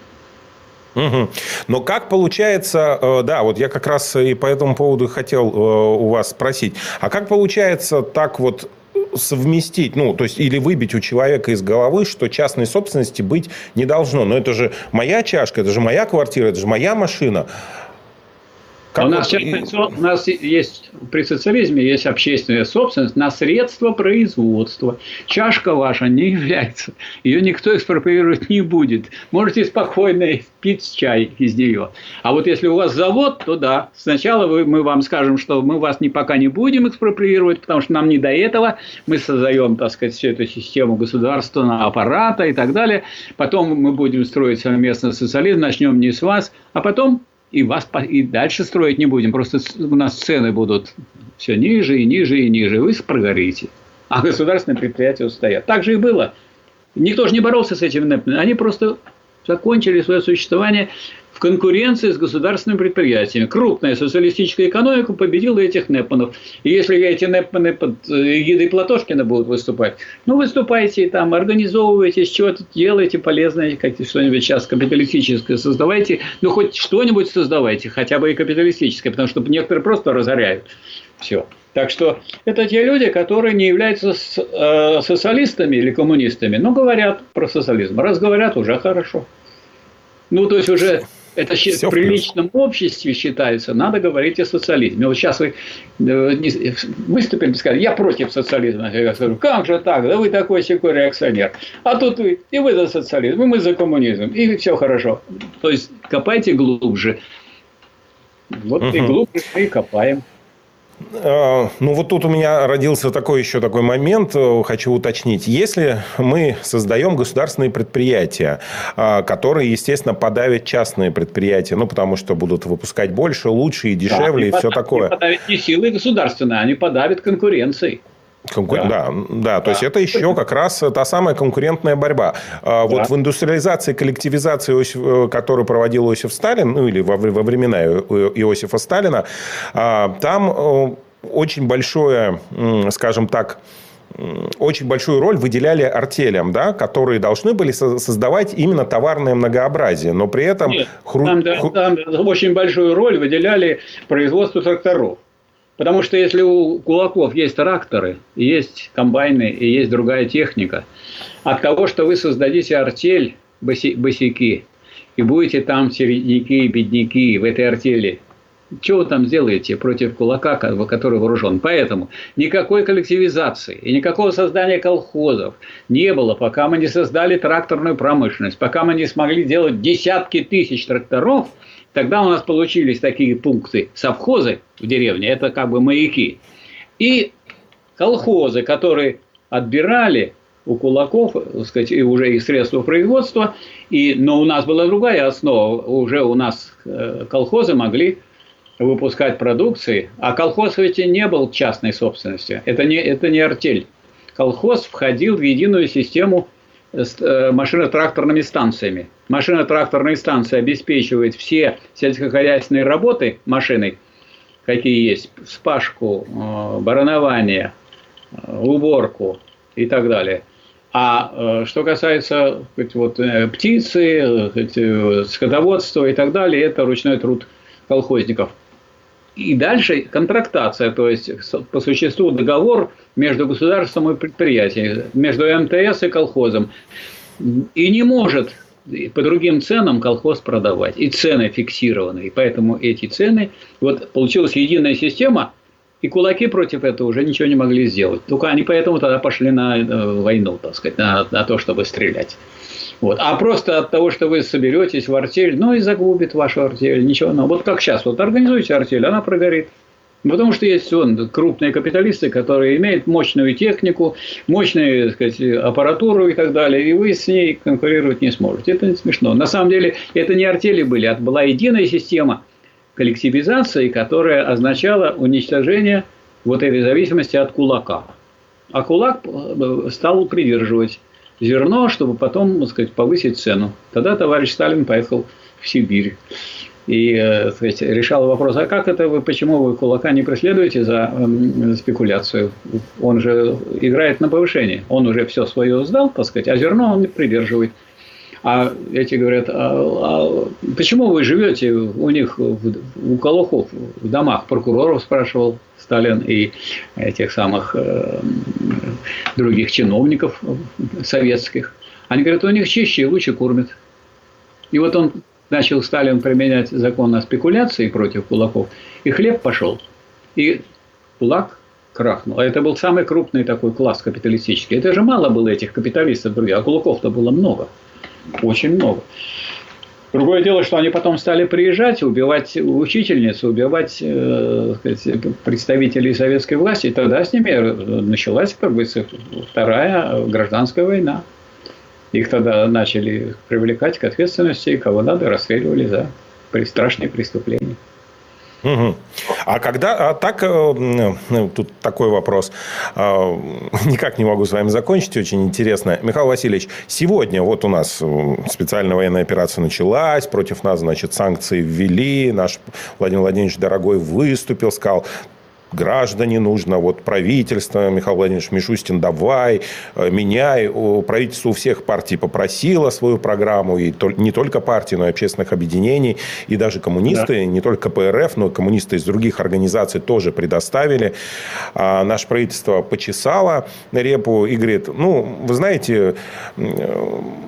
A: Угу. Но как получается, э, да, вот я как раз и по этому поводу хотел э, у вас спросить, а как получается так вот совместить, ну, то есть, или выбить у человека из головы, что частной собственности быть не должно. Но это же моя чашка, это же моя квартира, это же моя машина.
B: Как у, нас вот... у нас есть при социализме есть общественная собственность на средства производства. Чашка ваша не является. Ее никто экспроприировать не будет. Можете спокойно пить чай из нее. А вот если у вас завод, то да. Сначала вы, мы вам скажем, что мы вас не, пока не будем экспроприировать, потому что нам не до этого. Мы создаем, так сказать, всю эту систему государственного аппарата и так далее. Потом мы будем строить совместно социализм, начнем не с вас, а потом и вас и дальше строить не будем. Просто у нас цены будут все ниже и ниже и ниже. Вы прогорите. А государственные предприятия устоят. Так же и было. Никто же не боролся с этим Они просто закончили свое существование в конкуренции с государственными предприятиями. Крупная социалистическая экономика победила этих Непманов. И если эти Непманы под эгидой Платошкина будут выступать, ну, выступайте там, организовывайте, чего-то делайте полезное, как что-нибудь сейчас капиталистическое создавайте, ну, хоть что-нибудь создавайте, хотя бы и капиталистическое, потому что некоторые просто разоряют. Все. Так что это те люди, которые не являются э, социалистами или коммунистами, но говорят про социализм. Раз говорят, уже хорошо. Ну, то есть уже это Все в приличном обществе считается, надо говорить о социализме. Вот сейчас вы э, выступили и сказали, я против социализма. Я говорю, как же так? Да вы такой секой реакционер. А тут вы, и вы за социализм, и мы за коммунизм, и все хорошо. То есть копайте глубже. Вот угу. и глубже мы и копаем.
A: А, ну, вот тут у меня родился такой еще такой момент, э, хочу уточнить. Если мы создаем государственные предприятия, а, которые, естественно, подавят частные предприятия, ну, потому что будут выпускать больше, лучше и дешевле, да, и все такое. Они
B: подавят не силы государственные, они подавят конкуренцией.
A: Конку... Да. да, да, то есть это еще как раз та самая конкурентная борьба. А, да. Вот в индустриализации, коллективизации, э, которую проводил Иосиф Сталин, ну или во, во времена Иосифа Сталина, а, там э, очень большое, скажем так, очень большую роль выделяли артелям, да, которые должны были создавать именно товарное многообразие, но при этом... Нет,
B: хру... там, да, там очень большую роль выделяли производству тракторов. Потому что если у кулаков есть тракторы, есть комбайны и есть другая техника, от того, что вы создадите артель босяки, и будете там середняки и бедняки в этой артели, что вы там сделаете против кулака, который вооружен? Поэтому никакой коллективизации и никакого создания колхозов не было, пока мы не создали тракторную промышленность, пока мы не смогли делать десятки тысяч тракторов – Тогда у нас получились такие пункты. Совхозы в деревне, это как бы маяки, и колхозы, которые отбирали у кулаков, так сказать, и уже их средства производства, и, но у нас была другая основа, уже у нас э, колхозы могли выпускать продукции, а колхоз ведь не был частной собственностью, это не, это не артель. Колхоз входил в единую систему машино-тракторными станциями. Машино-тракторные станции обеспечивают все сельскохозяйственные работы машиной, какие есть, вспашку, э, баранование, э, уборку и так далее. А что касается вот, птицы, скотоводства и так далее, это ручной труд колхозников. И дальше контрактация, то есть по существу договор между государством и предприятием, между МТС и колхозом. И не может по другим ценам колхоз продавать. И цены фиксированы. И поэтому эти цены... Вот получилась единая система, и кулаки против этого уже ничего не могли сделать. Только они поэтому тогда пошли на э, войну, так сказать, на, на то, чтобы стрелять. Вот. А просто от того, что вы соберетесь в артель, ну и загубит вашу артель, ничего. Но вот как сейчас, вот организуйте артель, она прогорит. Потому что есть вон, крупные капиталисты, которые имеют мощную технику, мощную так сказать, аппаратуру и так далее, и вы с ней конкурировать не сможете. Это не смешно. На самом деле, это не артели были, это была единая система коллективизации, которая означала уничтожение вот этой зависимости от кулака. А кулак э, стал придерживать зерно, чтобы потом, так сказать, повысить цену. Тогда товарищ Сталин поехал в Сибирь и э, сказать, решал вопрос, а как это вы, почему вы кулака не преследуете за э, спекуляцию? Он же играет на повышение, он уже все свое сдал, так сказать, а зерно он придерживает. А эти говорят, а, а почему вы живете у них, у Колохов, в домах? Прокуроров спрашивал Сталин и этих самых э, других чиновников советских. Они говорят, у них чище и лучше кормят. И вот он начал Сталин применять закон о спекуляции против кулаков, и хлеб пошел. И кулак крахнул. А это был самый крупный такой класс капиталистический. Это же мало было этих капиталистов других, а кулаков-то было много. Очень много. Другое дело, что они потом стали приезжать, убивать учительницу, убивать э, сказать, представителей советской власти. И тогда с ними началась как бы, вторая гражданская война. Их тогда начали привлекать к ответственности, кого надо, расстреливали за страшные преступления.
A: Угу. А когда а так, э, тут такой вопрос, а, никак не могу с вами закончить, очень интересно. Михаил Васильевич, сегодня вот у нас специальная военная операция началась, против нас, значит, санкции ввели, наш Владимир Владимирович Дорогой выступил, сказал, граждане нужно, вот правительство, Михаил Владимирович Мишустин, давай, э, меняй. Правительство у всех партий попросило свою программу, и не только партии, но и общественных объединений, и даже коммунисты, да. не только КПРФ, но и коммунисты из других организаций тоже предоставили. А наше правительство почесало репу и говорит, ну, вы знаете,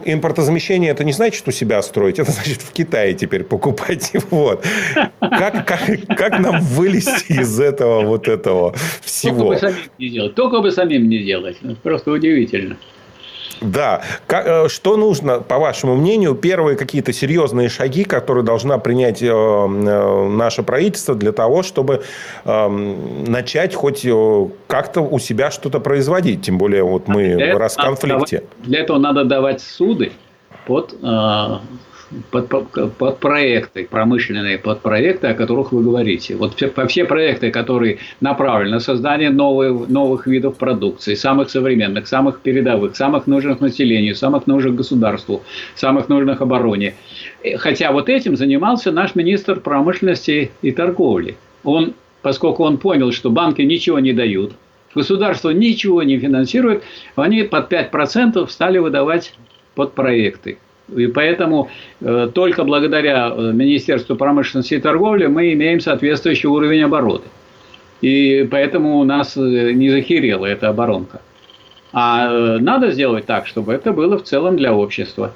A: импортозамещение это не значит, что себя строить, это значит в Китае теперь покупать. Вот. Как, как, как нам вылезти из этого вот этого всего.
B: Только бы самим не делать. Только бы самим не делать. Просто удивительно.
A: Да. Как, что нужно, по вашему мнению, первые какие-то серьезные шаги, которые должна принять наше правительство для того, чтобы начать хоть как-то у себя что-то производить? Тем более, вот мы а раз в конфликте.
B: Для этого надо давать суды под под, под, под проекты, промышленные под проекты, о которых вы говорите. Вот все, все проекты, которые направлены на создание новых, новых видов продукции, самых современных, самых передовых, самых нужных населению, самых нужных государству, самых нужных обороне. Хотя вот этим занимался наш министр промышленности и торговли. Он, поскольку он понял, что банки ничего не дают, государство ничего не финансирует, они под 5% стали выдавать под проекты. И поэтому э, только благодаря э, Министерству промышленности и торговли мы имеем соответствующий уровень оборота. И поэтому у нас э, не захерела эта оборонка. А надо сделать так, чтобы это было в целом для общества.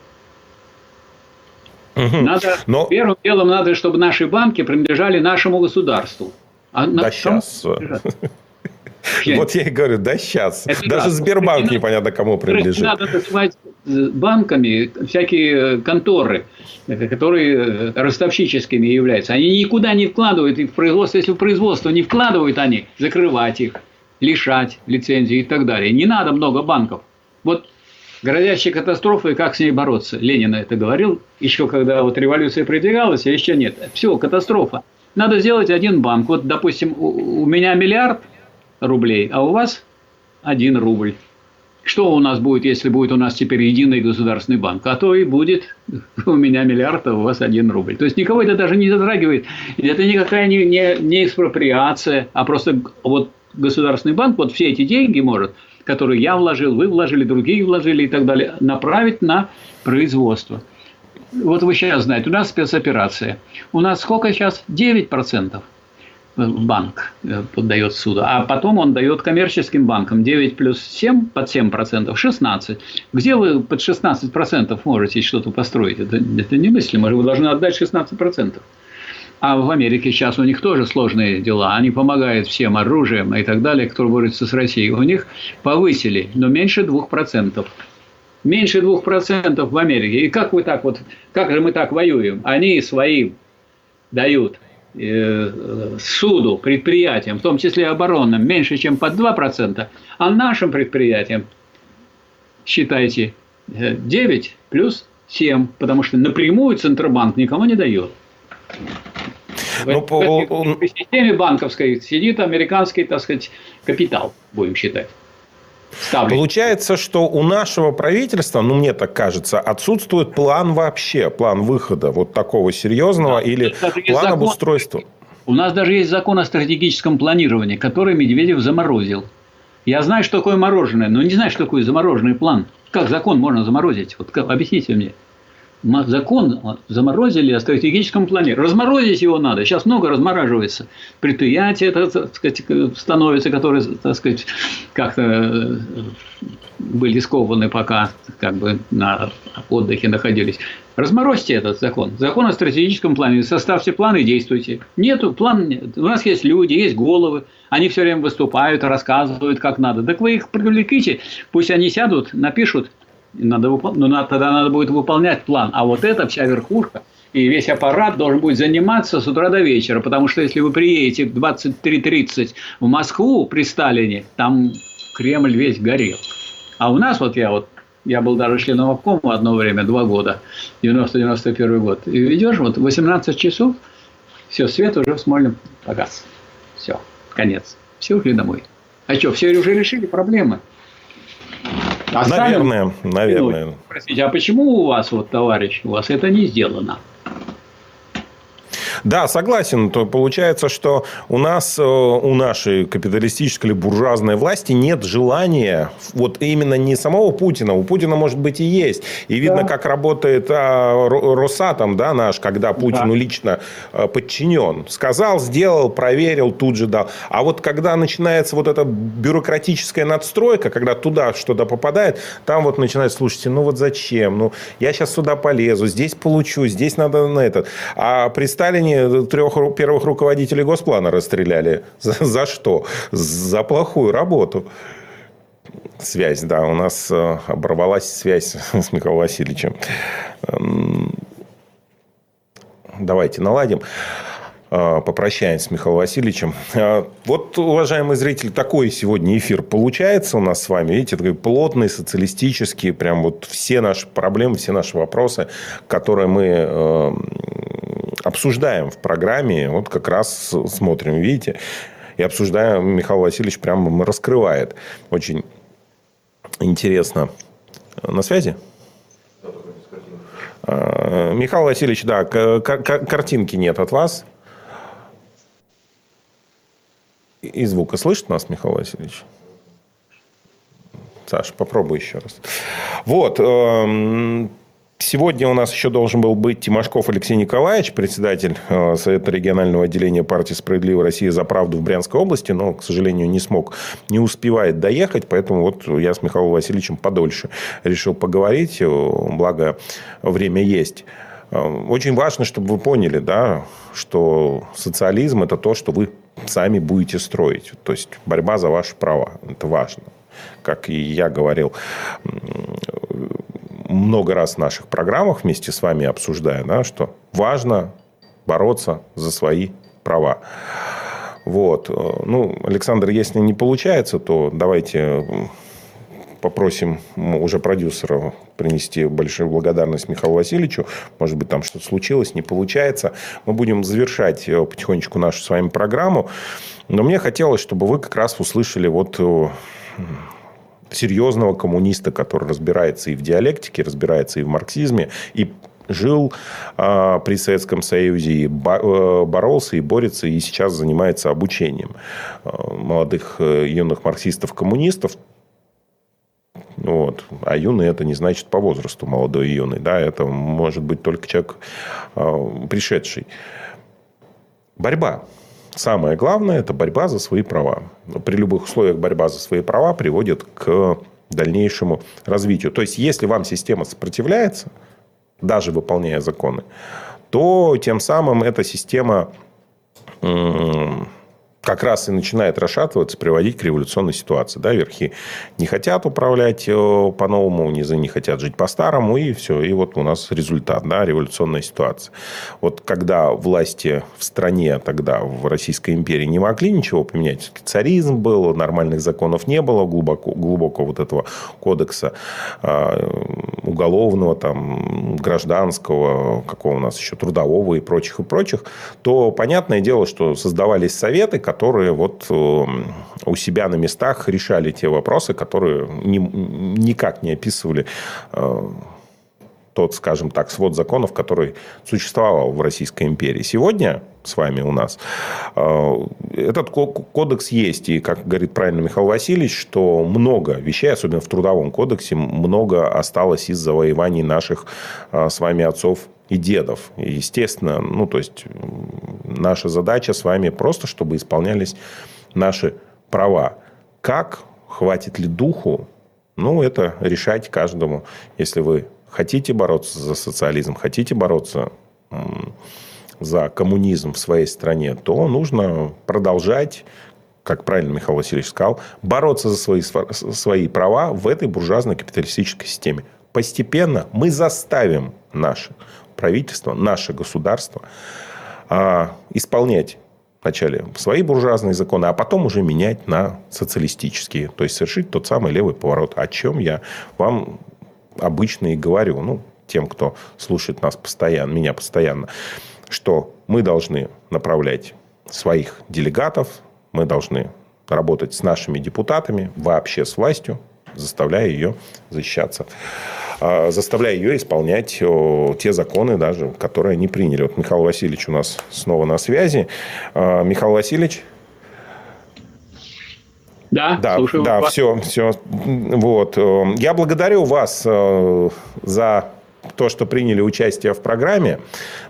B: Надо, Но... Первым делом надо, чтобы наши банки принадлежали нашему государству.
A: А да сейчас. Вот я и говорю, да сейчас. Это Даже да. Сбербанк непонятно кому принадлежит.
B: Надо называть банками всякие конторы, которые ростовщическими являются. Они никуда не вкладывают их в производство. Если в производство не вкладывают они, закрывать их, лишать лицензии и так далее. Не надо много банков. Вот грозящей катастрофой, как с ней бороться? Ленин это говорил, еще когда вот революция продвигалась, а еще нет. Все, катастрофа. Надо сделать один банк. Вот, допустим, у меня миллиард – рублей, а у вас один рубль. Что у нас будет, если будет у нас теперь единый государственный банк? А то и будет у меня миллиард, а у вас один рубль. То есть никого это даже не затрагивает. Это никакая не, не, не экспроприация, а просто вот государственный банк вот все эти деньги может, которые я вложил, вы вложили, другие вложили и так далее, направить на производство. Вот вы сейчас знаете, у нас спецоперация. У нас сколько сейчас? 9% банк э, поддает суду, а потом он дает коммерческим банкам 9 плюс 7 под 7 процентов 16. Где вы под 16 процентов можете что-то построить? Это, это немыслимо, вы должны отдать 16 процентов. А в Америке сейчас у них тоже сложные дела. Они помогают всем оружием и так далее, кто борется с Россией. У них повысили, но меньше 2%. Меньше 2% в Америке. И как вы так вот, как же мы так воюем? Они свои дают суду, предприятиям, в том числе оборонным, меньше, чем под 2%, а нашим предприятиям, считайте, 9 э, плюс 7, потому что напрямую Центробанк никому не дает. Ну, в, по... в системе банковской сидит американский, так сказать, капитал, будем считать
A: ставлю. Получается, что у нашего правительства, ну, мне так кажется, отсутствует план вообще, план выхода вот такого серьезного да, или план закон, обустройства.
B: У нас даже есть закон о стратегическом планировании, который Медведев заморозил. Я знаю, что такое мороженое, но не знаю, что такое замороженный план. Как закон можно заморозить? Вот объясните мне закон заморозили о стратегическом плане. Разморозить его надо. Сейчас много размораживается. Предприятия, так сказать, становятся, которые, так сказать, как-то э, были скованы пока как бы на отдыхе находились. Разморозьте этот закон. Закон о стратегическом плане. Составьте план и действуйте. Нету плана. Нет. У нас есть люди, есть головы. Они все время выступают, рассказывают, как надо. Так вы их привлеките. Пусть они сядут, напишут надо, но надо, тогда надо будет выполнять план. А вот эта вся верхушка и весь аппарат должен будет заниматься с утра до вечера. Потому что если вы приедете в 23.30 в Москву при Сталине, там Кремль весь горел. А у нас вот я вот я был даже членом обкома одно время, два года, 90-91 год. И ведешь вот 18 часов, все, свет уже в Смольном погас. Все, конец. Все ушли домой. А что, все уже решили проблемы?
A: А наверное, наверное.
B: Простите, а почему у вас, вот, товарищ, у вас это не сделано?
A: Да, согласен. То получается, что у нас, э, у нашей капиталистической или буржуазной власти нет желания, вот именно не самого Путина, у Путина, может быть, и есть. И видно, да. как работает а, Росатом, да, наш, когда Путину да. лично а, подчинен. Сказал, сделал, проверил, тут же дал. А вот когда начинается вот эта бюрократическая надстройка, когда туда что-то попадает, там вот начинает, слушайте, ну вот зачем? Ну, я сейчас сюда полезу, здесь получу, здесь надо на этот. А при Сталине трех первых руководителей Госплана расстреляли. За, за что? За плохую работу. связь, да, у нас э, оборвалась связь с Михаилом Васильевичем. Давайте наладим. Э, попрощаемся с Михаилом Васильевичем. Э, вот, уважаемые зрители, такой сегодня эфир получается у нас с вами. Видите, такой плотный, социалистический. Прям вот все наши проблемы, все наши вопросы, которые мы э, обсуждаем в программе, вот как раз смотрим, видите, и обсуждаем, Михаил Васильевич прям раскрывает. Очень интересно. На связи? Михаил Васильевич, да, картинки нет от вас. И звука слышит нас, Михаил Васильевич? Саша, попробуй еще раз. Вот. Сегодня у нас еще должен был быть Тимошков Алексей Николаевич, председатель э, Совета регионального отделения партии «Справедливая Россия за правду» в Брянской области, но, к сожалению, не смог, не успевает доехать, поэтому вот я с Михаилом Васильевичем подольше решил поговорить, э, благо время есть. Э, очень важно, чтобы вы поняли, да, что социализм – это то, что вы сами будете строить. То есть борьба за ваши права. Это важно. Как и я говорил много раз в наших программах вместе с вами обсуждая, да, что важно бороться за свои права. Вот. Ну, Александр, если не получается, то давайте попросим уже продюсера принести большую благодарность Михаилу Васильевичу. Может быть, там что-то случилось, не получается. Мы будем завершать э, потихонечку нашу с вами программу. Но мне хотелось, чтобы вы как раз услышали вот э, серьезного коммуниста, который разбирается и в диалектике, разбирается и в марксизме, и жил э, при Советском Союзе, и э, боролся, и борется, и сейчас занимается обучением э, молодых э, юных марксистов-коммунистов. Вот. А юный это не значит по возрасту молодой и юный. Да? Это может быть только человек э, пришедший. Борьба. Самое главное – это борьба за свои права. При любых условиях борьба за свои права приводит к дальнейшему развитию. То есть, если вам система сопротивляется, даже выполняя законы, то тем самым эта система как раз и начинает расшатываться, приводить к революционной ситуации. Да, верхи не хотят управлять э, по-новому, низы не хотят жить по-старому, и все. И вот у нас результат, да, революционная ситуация. Вот когда власти в стране тогда, в Российской империи, не могли ничего поменять, царизм был, нормальных законов не было, глубоко, глубоко вот этого кодекса э, уголовного, там, гражданского, какого у нас еще, трудового и прочих, и прочих, то понятное дело, что создавались советы, которые вот э, у себя на местах решали те вопросы, которые ни, никак не описывали э, тот, скажем так, свод законов, который существовал в Российской империи. Сегодня с вами у нас э, этот кодекс есть. И, как говорит правильно Михаил Васильевич, что много вещей, особенно в Трудовом кодексе, много осталось из завоеваний наших с вами отцов и дедов. И, естественно, ну, то есть, наша задача с вами просто, чтобы исполнялись наши права. Как, хватит ли духу, ну, это решать каждому. Если вы хотите бороться за социализм, хотите бороться за коммунизм в своей стране, то нужно продолжать как правильно Михаил Васильевич сказал, бороться за свои, свои права в этой буржуазной капиталистической системе. Постепенно мы заставим наши правительство, наше государство а, исполнять вначале свои буржуазные законы, а потом уже менять на социалистические. То есть, совершить тот самый левый поворот, о чем я вам обычно и говорю. Ну, тем, кто слушает нас постоянно, меня постоянно, что мы должны направлять своих делегатов, мы должны работать с нашими депутатами, вообще с властью, заставляя ее защищаться. А, заставляя ее исполнять те законы, даже, которые они приняли. Вот Михаил Васильевич у нас снова на связи. А, Михаил Васильевич.
B: Да,
A: да, слушаю да, вас. все, все. Вот. Я благодарю вас э, за то, что приняли участие в программе.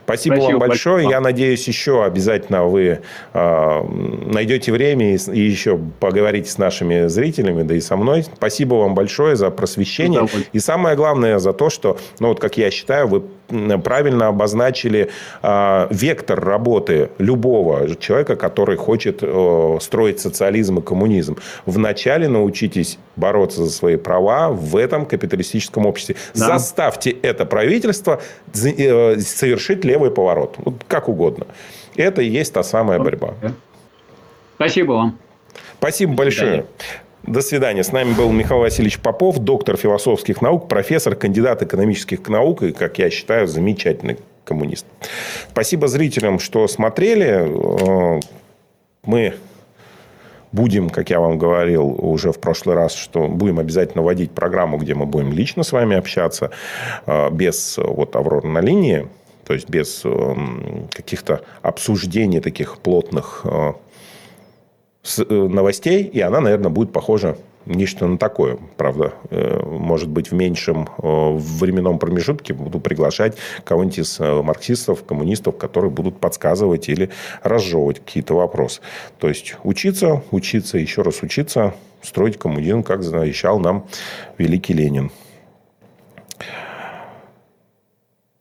A: Спасибо, Спасибо вам большое. большое. Я надеюсь, еще обязательно вы э, найдете время и, и еще поговорите с нашими зрителями, да и со мной. Спасибо вам большое за просвещение. И самое главное за то, что, ну вот как я считаю, вы правильно обозначили э, вектор работы любого человека, который хочет э, строить социализм и коммунизм. Вначале научитесь бороться за свои права в этом капиталистическом обществе. Да. Заставьте это правительство э, совершить левый поворот. Вот как угодно. Это и есть та самая борьба.
B: Спасибо вам.
A: Спасибо большое. До свидания. С нами был Михаил Васильевич Попов, доктор философских наук, профессор, кандидат экономических наук и, как я считаю, замечательный коммунист. Спасибо зрителям, что смотрели. Э, мы будем, как я вам говорил уже в прошлый раз, что будем обязательно вводить программу, где мы будем лично с вами общаться, э, без вот Аврора на линии, то есть без каких-то обсуждений таких плотных э, Э, новостей, и она, наверное, будет похожа нечто на такое. Правда, э, может быть, в меньшем э, временном промежутке буду приглашать кого-нибудь из марксистов, коммунистов, которые будут подсказывать или разжевывать какие-то вопросы. То есть, учиться, учиться, еще раз учиться, строить коммунизм, как завещал нам великий Ленин.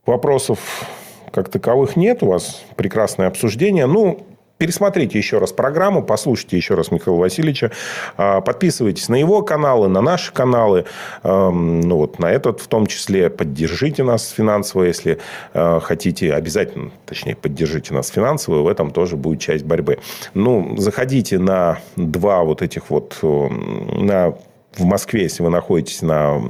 A: Вопросов как таковых нет. У вас прекрасное обсуждение. Ну, Пересмотрите еще раз программу, послушайте еще раз Михаила Васильевича, а, подписывайтесь на его каналы, на наши каналы, ну вот на этот в том числе, поддержите нас финансово, если а, хотите, обязательно, точнее, поддержите нас финансово, в этом тоже будет часть борьбы. Ну, заходите на два вот этих вот, на в Москве, если вы находитесь на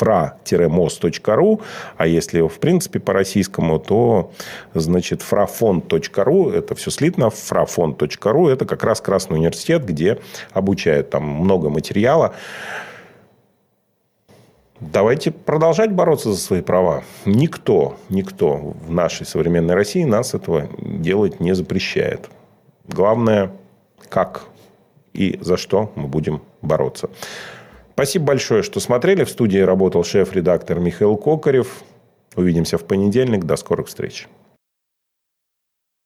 A: fra-most.ru, а если в принципе по российскому, то значит frafond.ru, это все слитно, frafond.ru, это как раз Красный университет, где обучают там много материала. Давайте продолжать бороться за свои права. Никто, никто в нашей современной России нас этого делать не запрещает. Главное, как и за что мы будем бороться. Спасибо большое, что смотрели. В студии работал шеф-редактор Михаил Кокарев. Увидимся в понедельник. До скорых встреч.